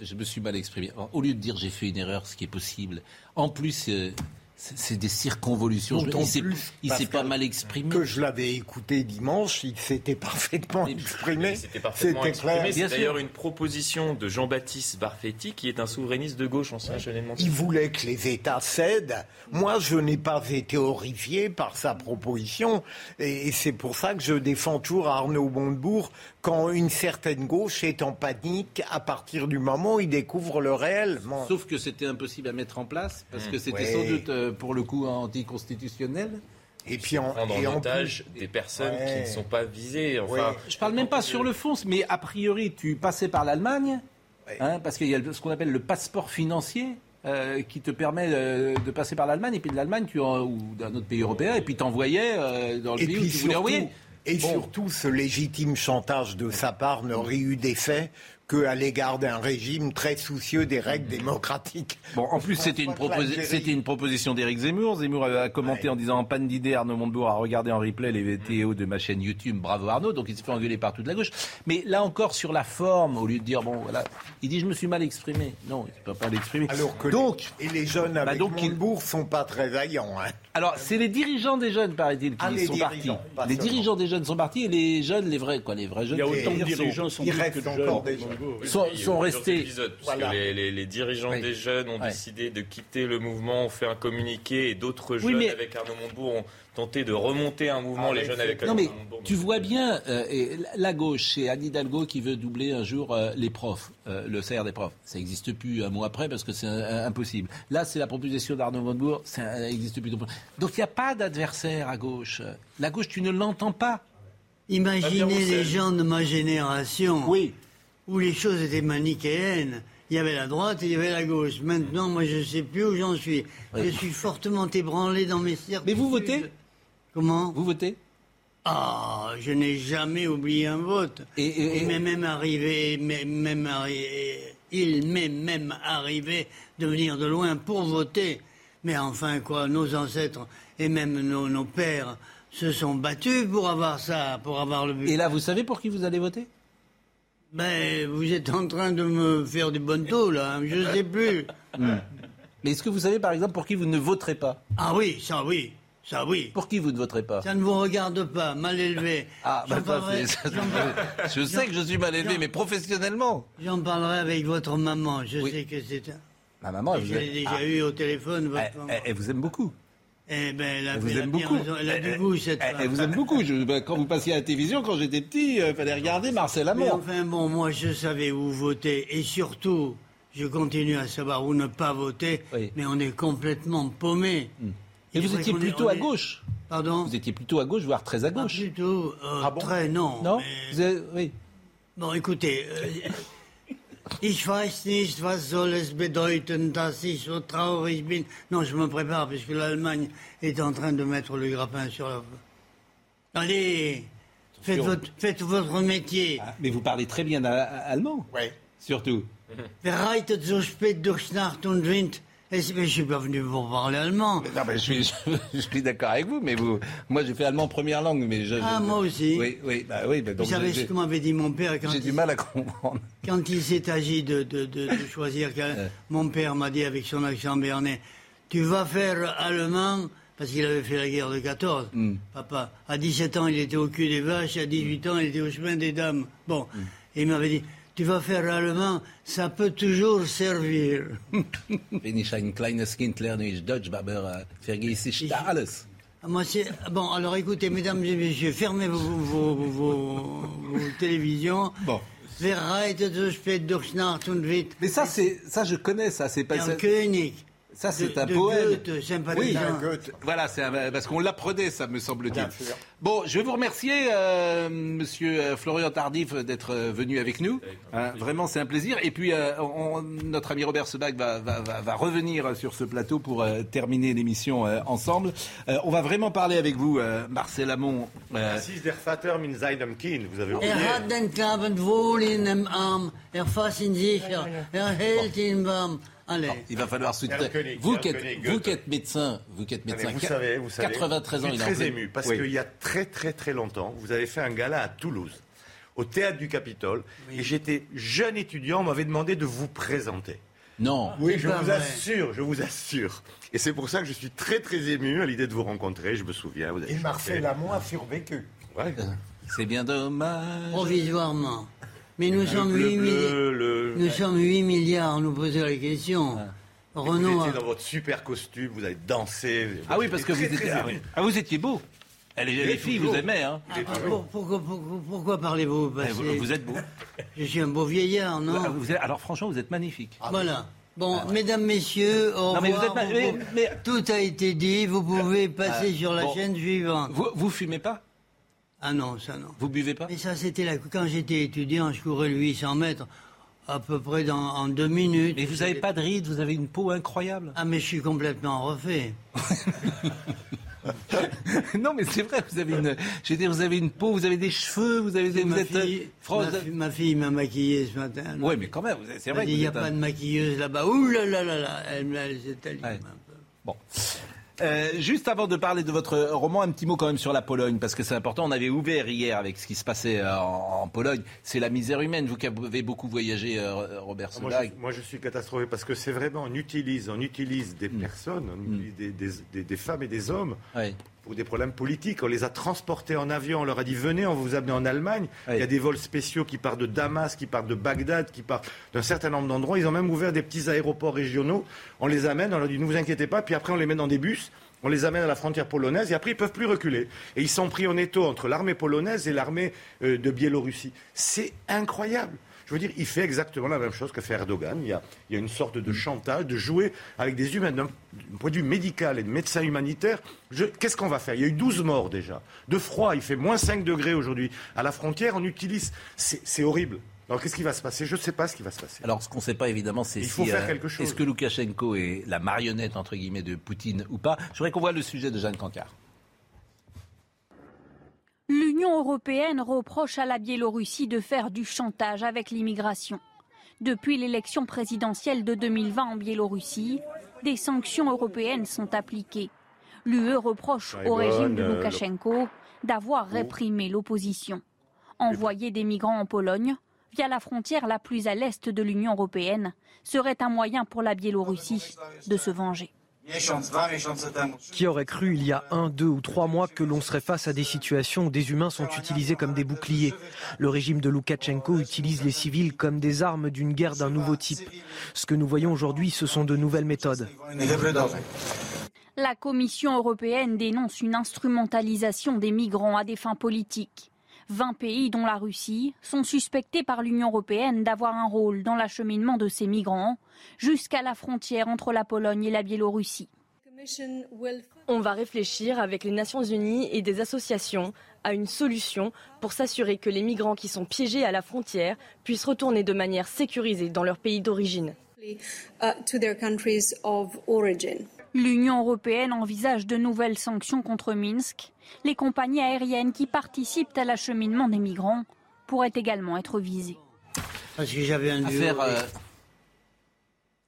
Je, me suis mal exprimé. au lieu de dire j'ai fait une erreur, ce qui est possible, en plus, euh, c'est des circonvolutions. il s'est pas mal exprimé. Que je l'avais écouté dimanche, il s'était parfaitement exprimé. C'était parfaitement exprimé. C'est d'ailleurs une proposition de Jean-Baptiste Barfetti, qui est un souverainiste de gauche ancien Il voulait que les États cèdent. Moi, je n'ai pas été horrifié par sa proposition. Et c'est pour ça que je défends toujours Arnaud Montebourg quand une certaine gauche est en panique à partir du moment où il découvre le réel. Sauf que c'était impossible à mettre en place, parce que c'était sans doute, euh, pour le coup, anticonstitutionnel. Et puis en, prendre en otage des personnes qui ne sont pas visées. Enfin, Je parle même pas sur le fond, mais a priori, tu passais par l'Allemagne, hein, parce qu'il y a ce qu'on appelle le passeport financier. euh, qui te permet euh, de passer par l'Allemagne, et puis de l'Allemagne ou d'un autre pays européen, et puis t'envoyais euh, dans le pays où tu voulais envoyer. Et surtout, ce légitime chantage de sa part n'aurait eu d'effet qu'à l'égard d'un régime très soucieux des règles démocratiques. Bon, en plus, c'était une, proposition d'Éric Zemmour. Zemmour a commenté en disant en panne d'idées, Arnaud Montebourg a regardé en replay les VTO de ma chaîne YouTube. Bravo Arnaud. Donc il s'est fait engueuler par toute la gauche. Mais là encore, sur la forme, au lieu de dire, bon, voilà, il dit, je me suis mal exprimé. Non, il ne peut pas l'exprimer. Alors que donc, et les jeunes bah avec donc, Montebourg ne sont pas très vaillants. Hein. Alors, c'est les dirigeants des jeunes, paraît-il, qui ah, sont partis. Les dirigeants des jeunes sont partis et les jeunes, les vrais, quoi, les vrais jeunes. Il y a autant de dirigeants sont, encore des Sont, sont restés. les, dirigeants des jeunes ont décidé de quitter le mouvement, ont fait un communiqué et d'autres jeunes avec Arnaud Montebourg ont tenté de remonter un mouvement, ah, les jeunes avec Arnaud Non, mais tu vois bien, euh, et la gauche, c'est Anne Hidalgo qui veut doubler un jour euh, les profs, euh, le salaire des profs. Ça n'existe plus un mois après parce que c'est impossible. Là, c'est la proposition d'Arnaud Montebourg, ça n'existe plus. Donc il n'y a pas d'adversaire à gauche. La gauche, tu ne l'entends pas. Imaginez les gens de ma génération. Oui où les choses étaient manichéennes. Il y avait la droite et il y avait la gauche. Maintenant, moi, je ne sais plus où j'en suis. Je suis fortement ébranlé dans mes certitudes. Mais vous votez Comment Vous votez Ah, je n'ai jamais oublié un vote. Et, il m'est même arrivé, même il m'est même arrivé de venir de loin pour voter. Mais enfin, quoi, nos ancêtres et même nos, nos pères se sont battus pour avoir ça, pour avoir le but. Et là, vous savez pour qui vous allez voter? Ben, vous êtes en train de me faire du bon taux, là. Hein, je ne sais plus. Mais est-ce que vous savez, par exemple, pour qui vous ne voterez pas? Ah oui, ça oui. Ça oui. Pour qui vous ne voterez pas? Ça ne vous regarde pas, mal élevé. Ah, bah, je sais que je suis mal élevé, mais professionnellement. J'en parlerai avec votre maman. Je sais que c'est. Ma maman, je l'ai déjà ah. eu au téléphone. Votre elle, vous aime beaucoup. Eh ben, elle, vous aime beaucoup. elle a du goût, cette Elle vous aime beaucoup. Ben, quand vous passiez à la télévision, quand j'étais petit, il euh, fallait regarder Marcel Amont. Mais enfin, bon, moi, je savais où voter. Et surtout, je continue à savoir où ne pas voter. Mais on est complètement paumé. Hmm. Et vous étiez plutôt à gauche Pardon Vous étiez plutôt à gauche, voire très à gauche. Pas tout. Euh, ah très, non. Non Oui. Bon, écoutez, euh, *laughs* Ich weiß nicht, was soll es bedeuten, dass ich so traurig bin. Non, je me prépare, puisque l'Allemagne est en train de mettre le grappin sur la... Allez, faites votre, faites votre, métier. Ah, mais vous parlez très bien allemand. Oui. Surtout. Bereitet so spät durch Nacht und Wind je ne suis pas venu pour parler allemand. *laughs* je suis, d'accord avec vous, mais vous, moi j'ai fait allemand première langue. Mais ah, moi aussi. Oui, oui, bah, oui. Bah, vous savez ce que m'avait dit mon père quand J'ai du mal à comprendre. *laughs* Quand il s'est agi de, de, de, choisir, mon père m'a dit avec son accent béarnais, tu vas faire allemand parce qu'il avait fait la guerre de 14, hmm. papa. À 17 ans, il était au cul des vaches, à 18 ans, il était au chemin des dames. Bon, hmm. il m'avait dit, tu vas faire allemand, ça peut toujours servir. *laughs* Wenn ich ein kleines Kind lerne ich Deutsch, aber vergesse ich da alles. Moi, bon, alors écoutez, mesdames et messieurs, fermez vos, vos, vos, vos télévisions. Bon. Mais ça, c'est, ça, je connais ça. C'est pas ça. König. Ça, c'est un poème. oui, voilà, c'est parce qu'on l'apprenait, ça me semble-t-il. Bon, je vais vous remercier, euh, Monsieur euh, Florian Tardif, d'être euh, venu avec nous. Hein, vraiment, c'est un plaisir. Et puis, notre ami Robert Sebag va, va, revenir sur ce plateau pour terminer l'émission ensemble. on va vraiment parler avec vous, Marcel Amont. der Vater min seinem Kind, vous avez oublié. Er hat den Knaben wohl in dem Arm, er fasst ihn sicher, er hält ihn warm. Allez. il va falloir soutenir. Vous, qui êtes, vous qui êtes médecin, vous qui êtes médecin, vous savez, vous savez, 93 ans, je suis très ému parce qu'il y a très très très longtemps, vous avez fait un gala à Toulouse, au théâtre du Capitole, et j'étais jeune étudiant, on m'avait demandé de vous présenter. Non. Oui, je vous assure, je vous assure. Et c'est pour ça que je suis très très ému à l'idée de vous rencontrer. Je me souviens. Vous avez et Marcel Lamont a survécu. Ouais. C'est bien dommage. Provisoirement. Mais nous, sommes, 8 nous sommes 8 milliards à nous poser la question. Ah. Renaud, vous étiez dans votre super costume, vous avez dansé. Ah oui, parce que vous, étiez, ah, ah, vous étiez beau. Les, filles vous aimaient. Hein. Ah, pourquoi, pourquoi, parlez-vous vous, êtes beau. Je suis un beau vieillard, non Alors franchement, vous êtes magnifique. voilà. Bon, mesdames, messieurs, au revoir. Mais Tout a été dit, vous pouvez passer sur la chaîne suivante. Vous, vous fumez pas? Ah non, ça non. Vous buvez pas? Mais ça, c'était là. Quand j'étais étudiant, je courais le 800 mètres. à peu près dans, en deux minutes. Mais vous n'avez pas de rides, vous avez une peau incroyable. Ah, mais je suis complètement refait. *laughs* non, mais c'est vrai, vous avez une, je veux dire, vous avez une peau, vous avez des cheveux, vous avez des, ma, fille, ma, fille m'a maquillé ce matin. Oui, mais quand même, c'est vrai. Il n'y a pas de maquilleuse là-bas. Ouh là là là là, elle, elle s'est ouais. un peu. Bon. Euh, juste avant de parler de votre roman, un petit mot quand même sur la Pologne, parce que c'est important. On avait ouvert hier avec ce qui se passait euh, en, Pologne. C'est la misère humaine. Vous qui avez beaucoup voyagé, euh, Robert moi, moi, je suis catastrophé parce que c'est vraiment, on utilise, on utilise des mm. personnes, on mm. des, des, femmes et des hommes pour des problèmes politiques. On les a transportés en avion, on leur a dit venez, on va vous amener en Allemagne. Il y a des vols spéciaux qui partent de Damas, qui partent de Bagdad, qui partent d'un certain nombre d'endroits. Ils ont même ouvert des petits aéroports régionaux. On les amène, on leur dit ne vous inquiétez pas, puis après on les met dans des bus. On les amène à la frontière polonaise et après ils peuvent plus reculer. Et ils sont pris en étau entre l'armée polonaise et l'armée euh, de Biélorussie. C'est incroyable. Je veux dire, il fait exactement la même chose que fait Erdogan. Il y a, il y a une sorte de chantage, de jouer avec des humains d'un point de vue médical et de médecin humanitaire. Qu'est-ce qu'on va faire? Il y a eu 12 morts déjà. De froid, il fait moins 5 degrés aujourd'hui. À la frontière, on utilise. C'est horrible. Alors qu'est-ce qui va se passer? Je ne sais pas ce qui va se passer. Alors ce qu'on ne sait pas évidemment, c'est si, euh, Est-ce que Loukachenko est la marionnette entre guillemets de Poutine ou pas? Je voudrais qu'on voit le sujet de Jeanne Cancard. L'Union européenne reproche à la Biélorussie de faire du chantage avec l'immigration. Depuis l'élection présidentielle de 2020 en Biélorussie, des sanctions européennes sont appliquées. L'UE reproche au régime de Loukachenko d'avoir réprimé l'opposition. Envoyer des migrants en Pologne, via la frontière la plus à l'est de l'Union européenne, serait un moyen pour la Biélorussie de se venger. Qui aurait cru il y a un, deux ou trois mois que l'on serait face à des situations où des humains sont utilisés comme des boucliers? Le régime de Loukachenko utilise les civils comme des armes d'une guerre d'un nouveau type. Ce que nous voyons aujourd'hui, ce sont de nouvelles méthodes. La Commission européenne dénonce une instrumentalisation des migrants à des fins politiques. 20 pays, dont la Russie, sont suspectés par l'Union européenne d'avoir un rôle dans l'acheminement de ces migrants jusqu'à la frontière entre la Pologne et la Biélorussie. On va réfléchir avec les Nations Unies et des associations à une solution pour s'assurer que les migrants qui sont piégés à la frontière puissent retourner de manière sécurisée dans leur pays d'origine. L'Union européenne envisage de nouvelles sanctions contre Minsk. Les compagnies aériennes qui participent à l'acheminement des migrants pourraient également être visées. Parce que j'avais un affaire, euh,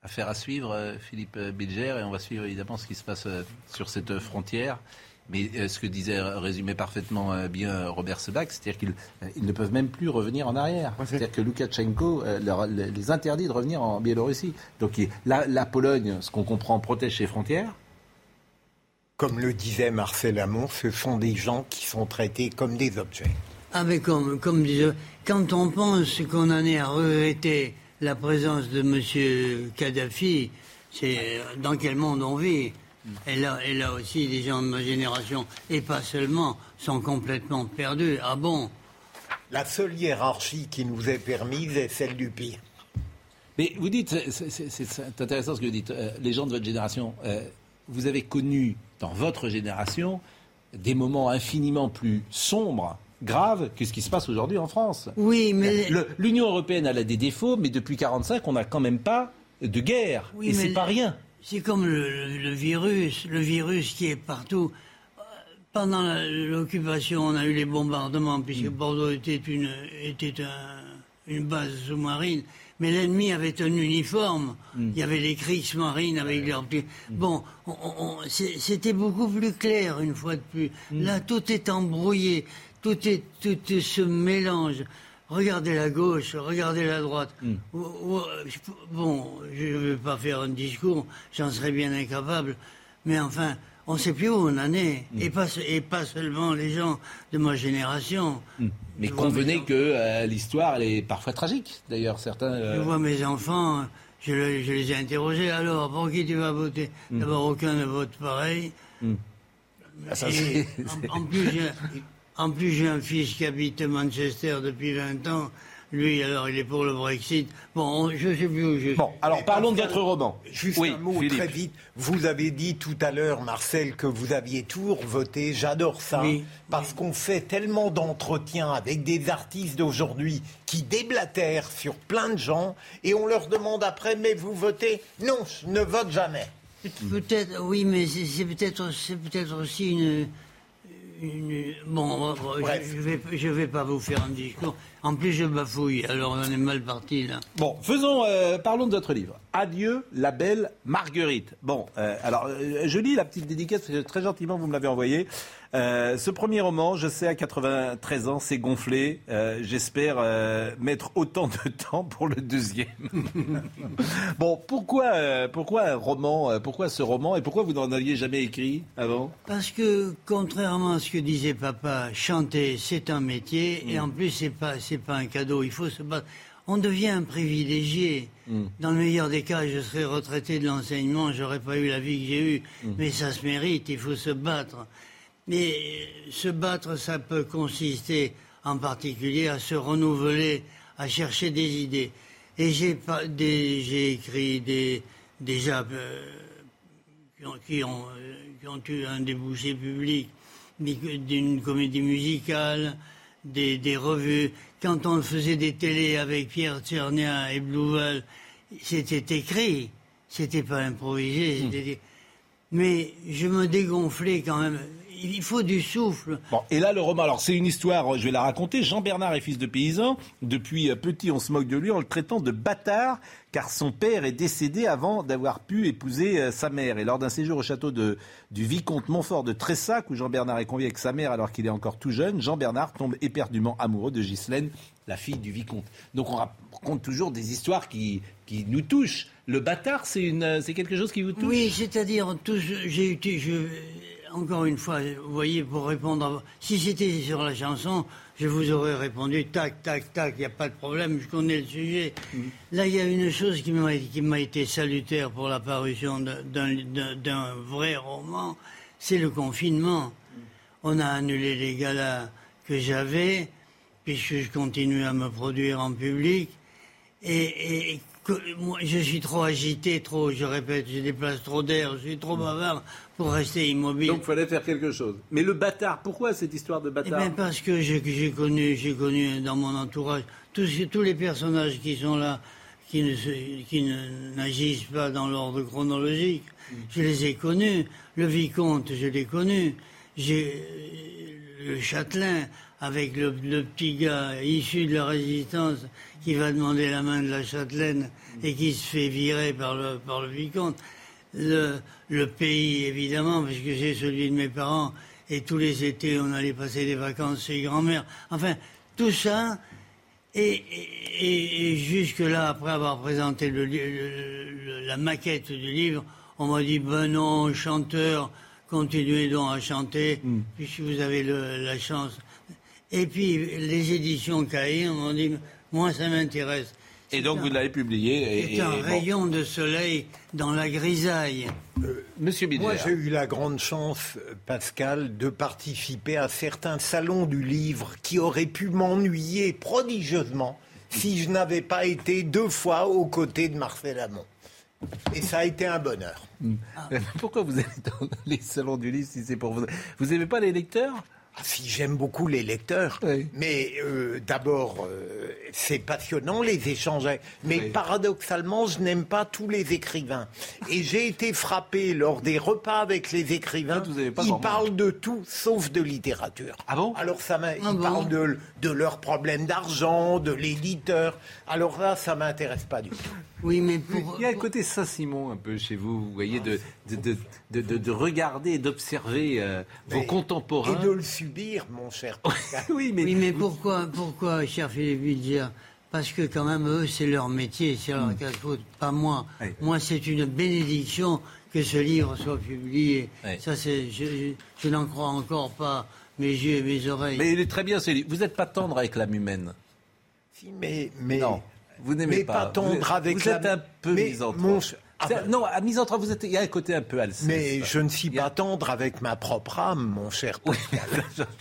affaire, à suivre, euh, Philippe Bilger, et on va suivre évidemment ce qui se passe euh, sur cette frontière. Mais euh, ce que disait, euh, résumait parfaitement euh, bien Robert Sebag, c'est-à-dire qu'ils ne peuvent même plus revenir en arrière. c'est-à-dire que Loukachenko leur, les interdit de revenir en Biélorussie. Donc la, la Pologne, ce qu'on comprend, protège ses frontières. Comme le disait Marcel Amont, ce sont des gens qui sont traités comme des objets. Ah mais comme, comme disait, quand on pense qu'on en est à regretter la présence de M. Kadhafi, c'est dans quel monde on vit? Et là, et là aussi, les gens de ma génération, et pas seulement, sont complètement perdus. Ah bon? La seule hiérarchie qui nous est permise est celle du pire. Mais vous dites, c'est intéressant ce que vous dites, euh, les gens de votre génération, euh, vous avez connu dans votre génération des moments infiniment plus sombres graves que ce qui se passe aujourd'hui en France. Oui, mais l'Union européenne elle a des défauts, mais depuis 1945, on n'a quand même pas de guerre, oui, et c'est pas rien. C'est comme le, virus, le virus qui est partout. Pendant l'occupation, on a eu les bombardements, puisque mm. Bordeaux était une, était une base sous-marine. Mais l'ennemi avait un uniforme. Mm. Il y avait les Kriegsmarines avec leurs pieds. Mm. Bon, c'était beaucoup plus clair une fois de plus. Là, tout est embrouillé. Tout, est, tout se mélange regardez la gauche, regardez la droite. Hmm. Bon, je ne vais pas faire un discours, j'en serais bien incapable, mais enfin, on ne sait plus où on en est, hmm. et, pas, et pas seulement les gens de ma génération. Hmm. Mais convenez que euh, l'histoire, elle est parfois tragique, d'ailleurs, certains... Euh, je vois mes enfants, je, les ai interrogés, alors, pour qui tu vas voter? D'abord, aucun ne vote pareil. Ah, en, en, plus, en plus, j'ai un fils qui habite Manchester depuis 20 ans. lui, alors, il est pour le Brexit. Bon, je sais plus où je Bon, alors parlons de votre roman. Juste un mot très vite. Vous avez dit tout à l'heure, Marcel, que vous aviez tout voté. J'adore ça. parce qu'on fait tellement d'entretiens avec des artistes d'aujourd'hui qui déblatèrent sur plein de gens et on leur demande après, mais vous votez? Non, je ne vote jamais. Peut-être, oui, mais c'est peut-être peut aussi une Bon, je ne vais, je vais pas vous faire un discours. En plus, je bafouille, alors on est mal parti là. Bon, faisons, euh, parlons de votre livre. Adieu, la belle Marguerite. Bon, euh, alors, euh, je lis la petite dédicace, parce que très gentiment, vous me l'avez envoyé. Euh, ce premier roman, je sais, à 93 ans, c'est gonflé. Euh, j'espère euh, mettre autant de *laughs* temps pour le deuxième. *laughs* bon, pourquoi, pourquoi un roman Pourquoi ce roman Et pourquoi vous n'en aviez jamais écrit avant? Parce que, contrairement à ce que disait papa, chanter, c'est un métier. Et mm. en plus, c'est pas, pas un cadeau. Il faut se battre. On devient un privilégié. Mm. Dans le meilleur des cas, je serais retraité de l'enseignement, j'aurais pas eu la vie que j'ai eue. Mm. Mais ça se mérite, il faut se battre. Mais se battre, ça peut consister en particulier à se renouveler, à chercher des idées. Et j'ai écrit des, déjà euh, qui, ont, qui, ont, eu un débouché public, d'une comédie musicale, des, des, revues. Quand on faisait des télés avec Pierre Tchernia et Blouvel, c'était écrit, c'était pas improvisé. Mmh. Mais je me dégonflais quand même il faut du souffle. Bon, et là, le roman, alors c'est une histoire, je vais la raconter. Jean Bernard est fils de paysan. Depuis euh, petit, on se moque de lui en le traitant de bâtard, car son père est décédé avant d'avoir pu épouser euh, sa mère. Et lors d'un séjour au château de, du vicomte Montfort de Tressac, où Jean Bernard est convié avec sa mère alors qu'il est encore tout jeune, Jean Bernard tombe éperdument amoureux de Ghislaine, la fille du vicomte. Donc on raconte toujours des histoires qui, qui nous touchent. Le bâtard, c'est quelque chose qui vous touche? Oui, c'est-à-dire, j'ai été, encore une fois, vous voyez, pour répondre, si c'était sur la chanson, je vous aurais répondu tac, tac, tac, il n'y a pas de problème, je connais le sujet. Mm. Là, il y a une chose qui m'a été salutaire pour la parution d'un vrai roman, c'est le confinement. On a annulé les galas que j'avais, puisque je continue à me produire en public. Et, moi, je suis trop agité, trop, je répète, je déplace trop d'air, je suis trop bavard pour rester immobile. Donc il fallait faire quelque chose. Mais le bâtard, pourquoi cette histoire de bâtard eh Parce que j'ai connu, j'ai connu dans mon entourage tous, tous les personnages qui sont là, qui ne qui n'agissent pas dans l'ordre chronologique. Mm. Je les ai connus. Le vicomte, je l'ai connu. J'ai le châtelain avec le, petit gars issu de la résistance qui va demander la main de la châtelaine et qui se fait virer par le, par le vicomte le, le pays, évidemment, parce que j'ai celui de mes parents, et tous les étés, on allait passer des vacances chez grand-mère. Enfin, tout ça, et, et, jusque-là, après avoir présenté le, la maquette du livre, on m'a dit, ben non, chanteur, continuez donc à chanter, mm. puisque vous avez la chance. Et puis, les éditions Cahiers m'ont dit, moi, ça m'intéresse. Et donc vous l'avez publié. C'est un rayon de soleil dans la grisaille. Euh, Monsieur Moi, j'ai eu la grande chance, Pascal, de participer à certains salons du livre qui auraient pu m'ennuyer prodigieusement si je n'avais pas été deux fois aux côtés de Marcel Amont. Et ça a été un bonheur. Hmm. *laughs* Pourquoi vous allez dans les salons du livre si c'est pour vous? Vous n'aimez pas les lecteurs? Ah, si j'aime beaucoup les lecteurs, mais euh, d'abord, euh, c'est passionnant les échanges. Mais paradoxalement, je n'aime pas tous les écrivains. Et j'ai été frappé lors des repas avec les écrivains. ils parlent de tout sauf de littérature. Ah bon? Alors ça ah ils parlent de, de leurs problèmes d'argent, de l'éditeur. Alors là, ça m'intéresse pas du tout. Oui, mais pour... Il y a un côté Saint-Simon un peu chez vous, vous voyez, de, de, de, de, regarder et d'observer euh, vos contemporains. Et de le subir, mon cher. *laughs* oui, mais, oui, mais pourquoi, pourquoi, cher Philippe Villiers? Parce que quand même, eux, c'est leur métier, c'est leur mmh. pas moi. Moi, c'est une bénédiction que ce livre soit publié. Ça, c'est, je, je n'en crois encore pas mes yeux et mes oreilles. Mais il est très bien ce livre. Vous n'êtes pas tendre avec l'âme humaine. Si, mais, mais non. Vous n'aimez pas. pas tendre vous, avec vous êtes un peu mais Ah bah. Non, à misanthrope, vous êtes, il y a un côté un peu Alceste. Mais je ne suis pas tendre avec ma propre âme, mon cher. Oui,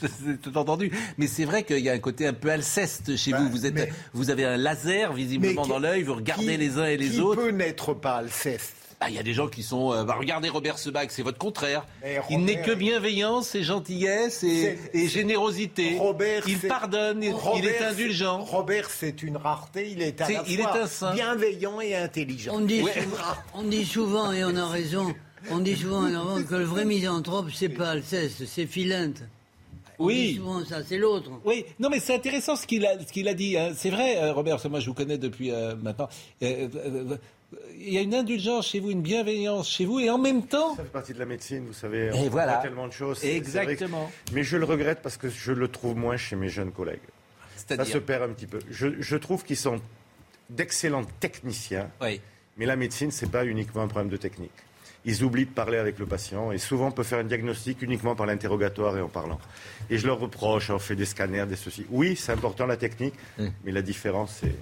j'ai tout *laughs* entendu. Mais c'est vrai qu'il y a un côté un peu Alceste chez vous. Vous, êtes, vous avez un laser visiblement dans l'œil, vous regardez les uns et les autres. Qui peut n'être pas Alceste? Ah, il y a des gens qui sont. Euh, bah, regardez Robert Sebag, c'est votre contraire. il n'est que bienveillance et gentillesse et, générosité. Robert, il pardonne, il est indulgent. Robert, c'est une rareté. Il est à la il fois est bienveillant et intelligent. On dit, on dit souvent, et on a raison, on dit souvent que le vrai misanthrope, c'est pas Alceste, c'est Philinte. oui. souvent ça, c'est l'autre. Oui, non, mais c'est intéressant ce qu'il a, ce qu'il a dit. Hein. C'est vrai, euh, Robert, moi je vous connais depuis euh, maintenant il y a une indulgence chez vous, une bienveillance chez vous, et en même temps. Ça fait partie de la médecine, vous savez. On voit tellement de choses. Exactement. Mais je le regrette parce que je le trouve moins chez mes jeunes collègues. Ça se perd un petit peu. Je, trouve qu'ils sont d'excellents techniciens. Oui. Mais la médecine, ce n'est pas uniquement un problème de technique. Ils oublient de parler avec le patient et souvent on peut faire un diagnostic uniquement par l'interrogatoire et en parlant. Et je leur reproche, on fait des scanners, des ceci. Oui, c'est important la technique, hum. mais la différence, c'est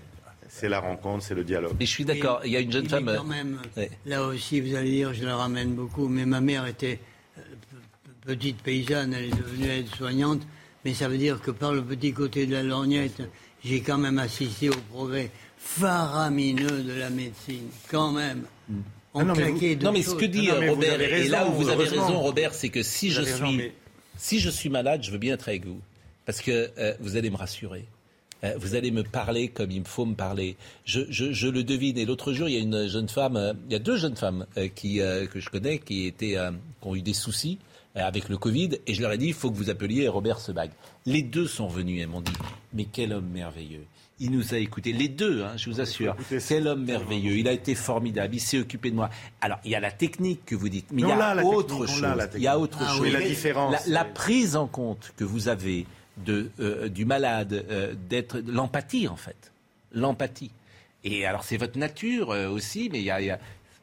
c'est la rencontre, c'est le dialogue. Et je suis d'accord, il y a une jeune femme. Quand même, Là aussi, vous allez dire, je la ramène beaucoup, mais ma mère était euh, petite paysanne, elle est devenue aide-soignante, mais ça veut dire que par le petit côté de la lorgnette, j'ai quand même assisté au progrès faramineux de la médecine, quand même. Mm. On non, mais, non, mais ce que dit Robert, et là où vous avez raison, Robert, c'est que si je, suis, si je suis malade, je veux bien être avec vous. Parce que euh, vous allez me rassurer. Euh, vous allez me parler comme il me faut me parler. Je, le devine. Et l'autre jour, il y a une jeune femme, euh, il y a deux jeunes femmes euh, qui, que je connais qui, étaient, qui ont eu des soucis avec le Covid. Et je leur ai dit, il faut que vous appeliez Robert Sebag. Les deux sont venus et m'ont dit, mais quel homme merveilleux. Il nous a écoutés, les deux, hein, je vous assure. Quel homme merveilleux. Il a été formidable. Il s'est occupé de moi. Alors, il y a la technique que vous dites, mais il y a autre chose. Il y a autre chose. la différence. la prise en compte que vous avez de, euh, du malade, euh, d'être l'empathie en fait, l'empathie. Et alors c'est votre nature euh, aussi, mais il y a,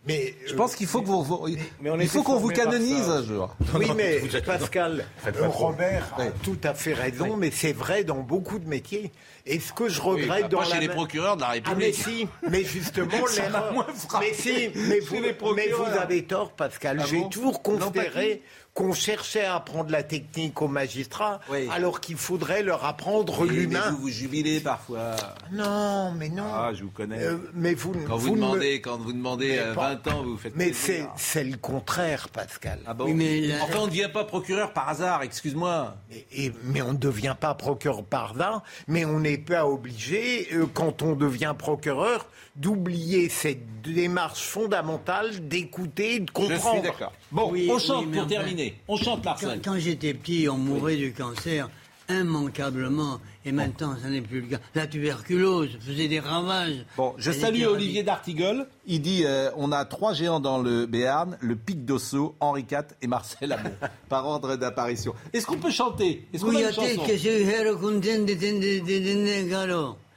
mais je pense qu'il faut que vous, il faut qu'on vous canonise un jour. Oui, mais Pascal, Robert a tout à fait raison, mais c'est vrai dans beaucoup de métiers. Et ce que je regrette bah, dans chez les procureurs de la République. Ah, *laughs* mais si, mais justement l'erreur. Mais si, mais vous, mais vous avez tort, Pascal. Ah J'ai toujours considéré qu'on cherchait à apprendre la technique aux magistrats, alors qu'il faudrait leur apprendre l'humain. Vous vous jubilez parfois. Non, mais non. Ah, je vous connais. Euh, mais vous, quand vous, demandez, quand vous demandez 20 euh, ans, vous faites. Mais c'est le contraire, Pascal. Ah bon mais Enfin, on ne devient pas procureur par hasard, excuse-moi. Mais, mais on ne devient pas procureur par hasard, mais on n'est pas obligé, euh, quand on devient procureur, d'oublier cette démarche fondamentale d'écouter, de comprendre. Je suis d'accord. Bon, on chante pour terminer. On chante Marcel. Quand, j'étais petit, on mourait du cancer immanquablement. Et maintenant, ça n'est plus le cas. La tuberculose faisait des ravages. Bon, je salue Olivier d'Artigol. Il dit euh, on a trois géants dans le Béarn le Pic d'Osso, Henri IV et Marcel Amont, *laughs* par ordre d'apparition. Est-ce qu'on peut chanter? Est-ce qu'on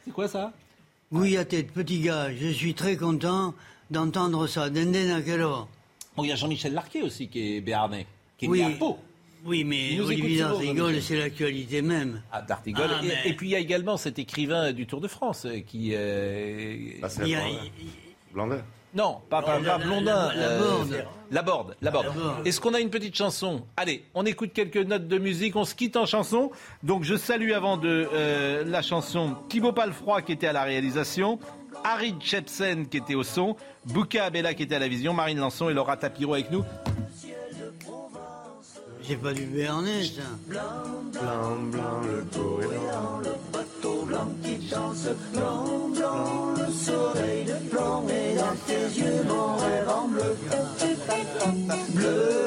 C'est quoi ça? Oui, à tête, petit gars, je suis très content d'entendre ça. Bon, il y a Jean-Michel Larquet aussi qui est béarnais, qui est oui. né à Pau. Oui, mais Olivier d'Artigol, c'est l'actualité même. Ah, d'Artigol. Ah, et, puis il y a également cet écrivain du Tour de France euh, qui. Euh... Bah, Blandin. Non, pas, Blondin. La Borde. La Borde. Est-ce qu'on a une petite chanson? Allez, on écoute quelques notes de musique, on se quitte en chanson. Donc je salue avant de euh, la chanson Thibaut Palfroy qui était à la réalisation, Harry Chepsen qui était au son, Bouka Abella qui était à la vision, Marine Lançon et Laura Tapiro avec nous. J'ai pas du Béarnais, ça. Blanc, blanc, le courant, le bateau blanc qui danse. Blanc, blanc, le soleil de blanc et dans tes yeux mon rêve en bleu. Bleu.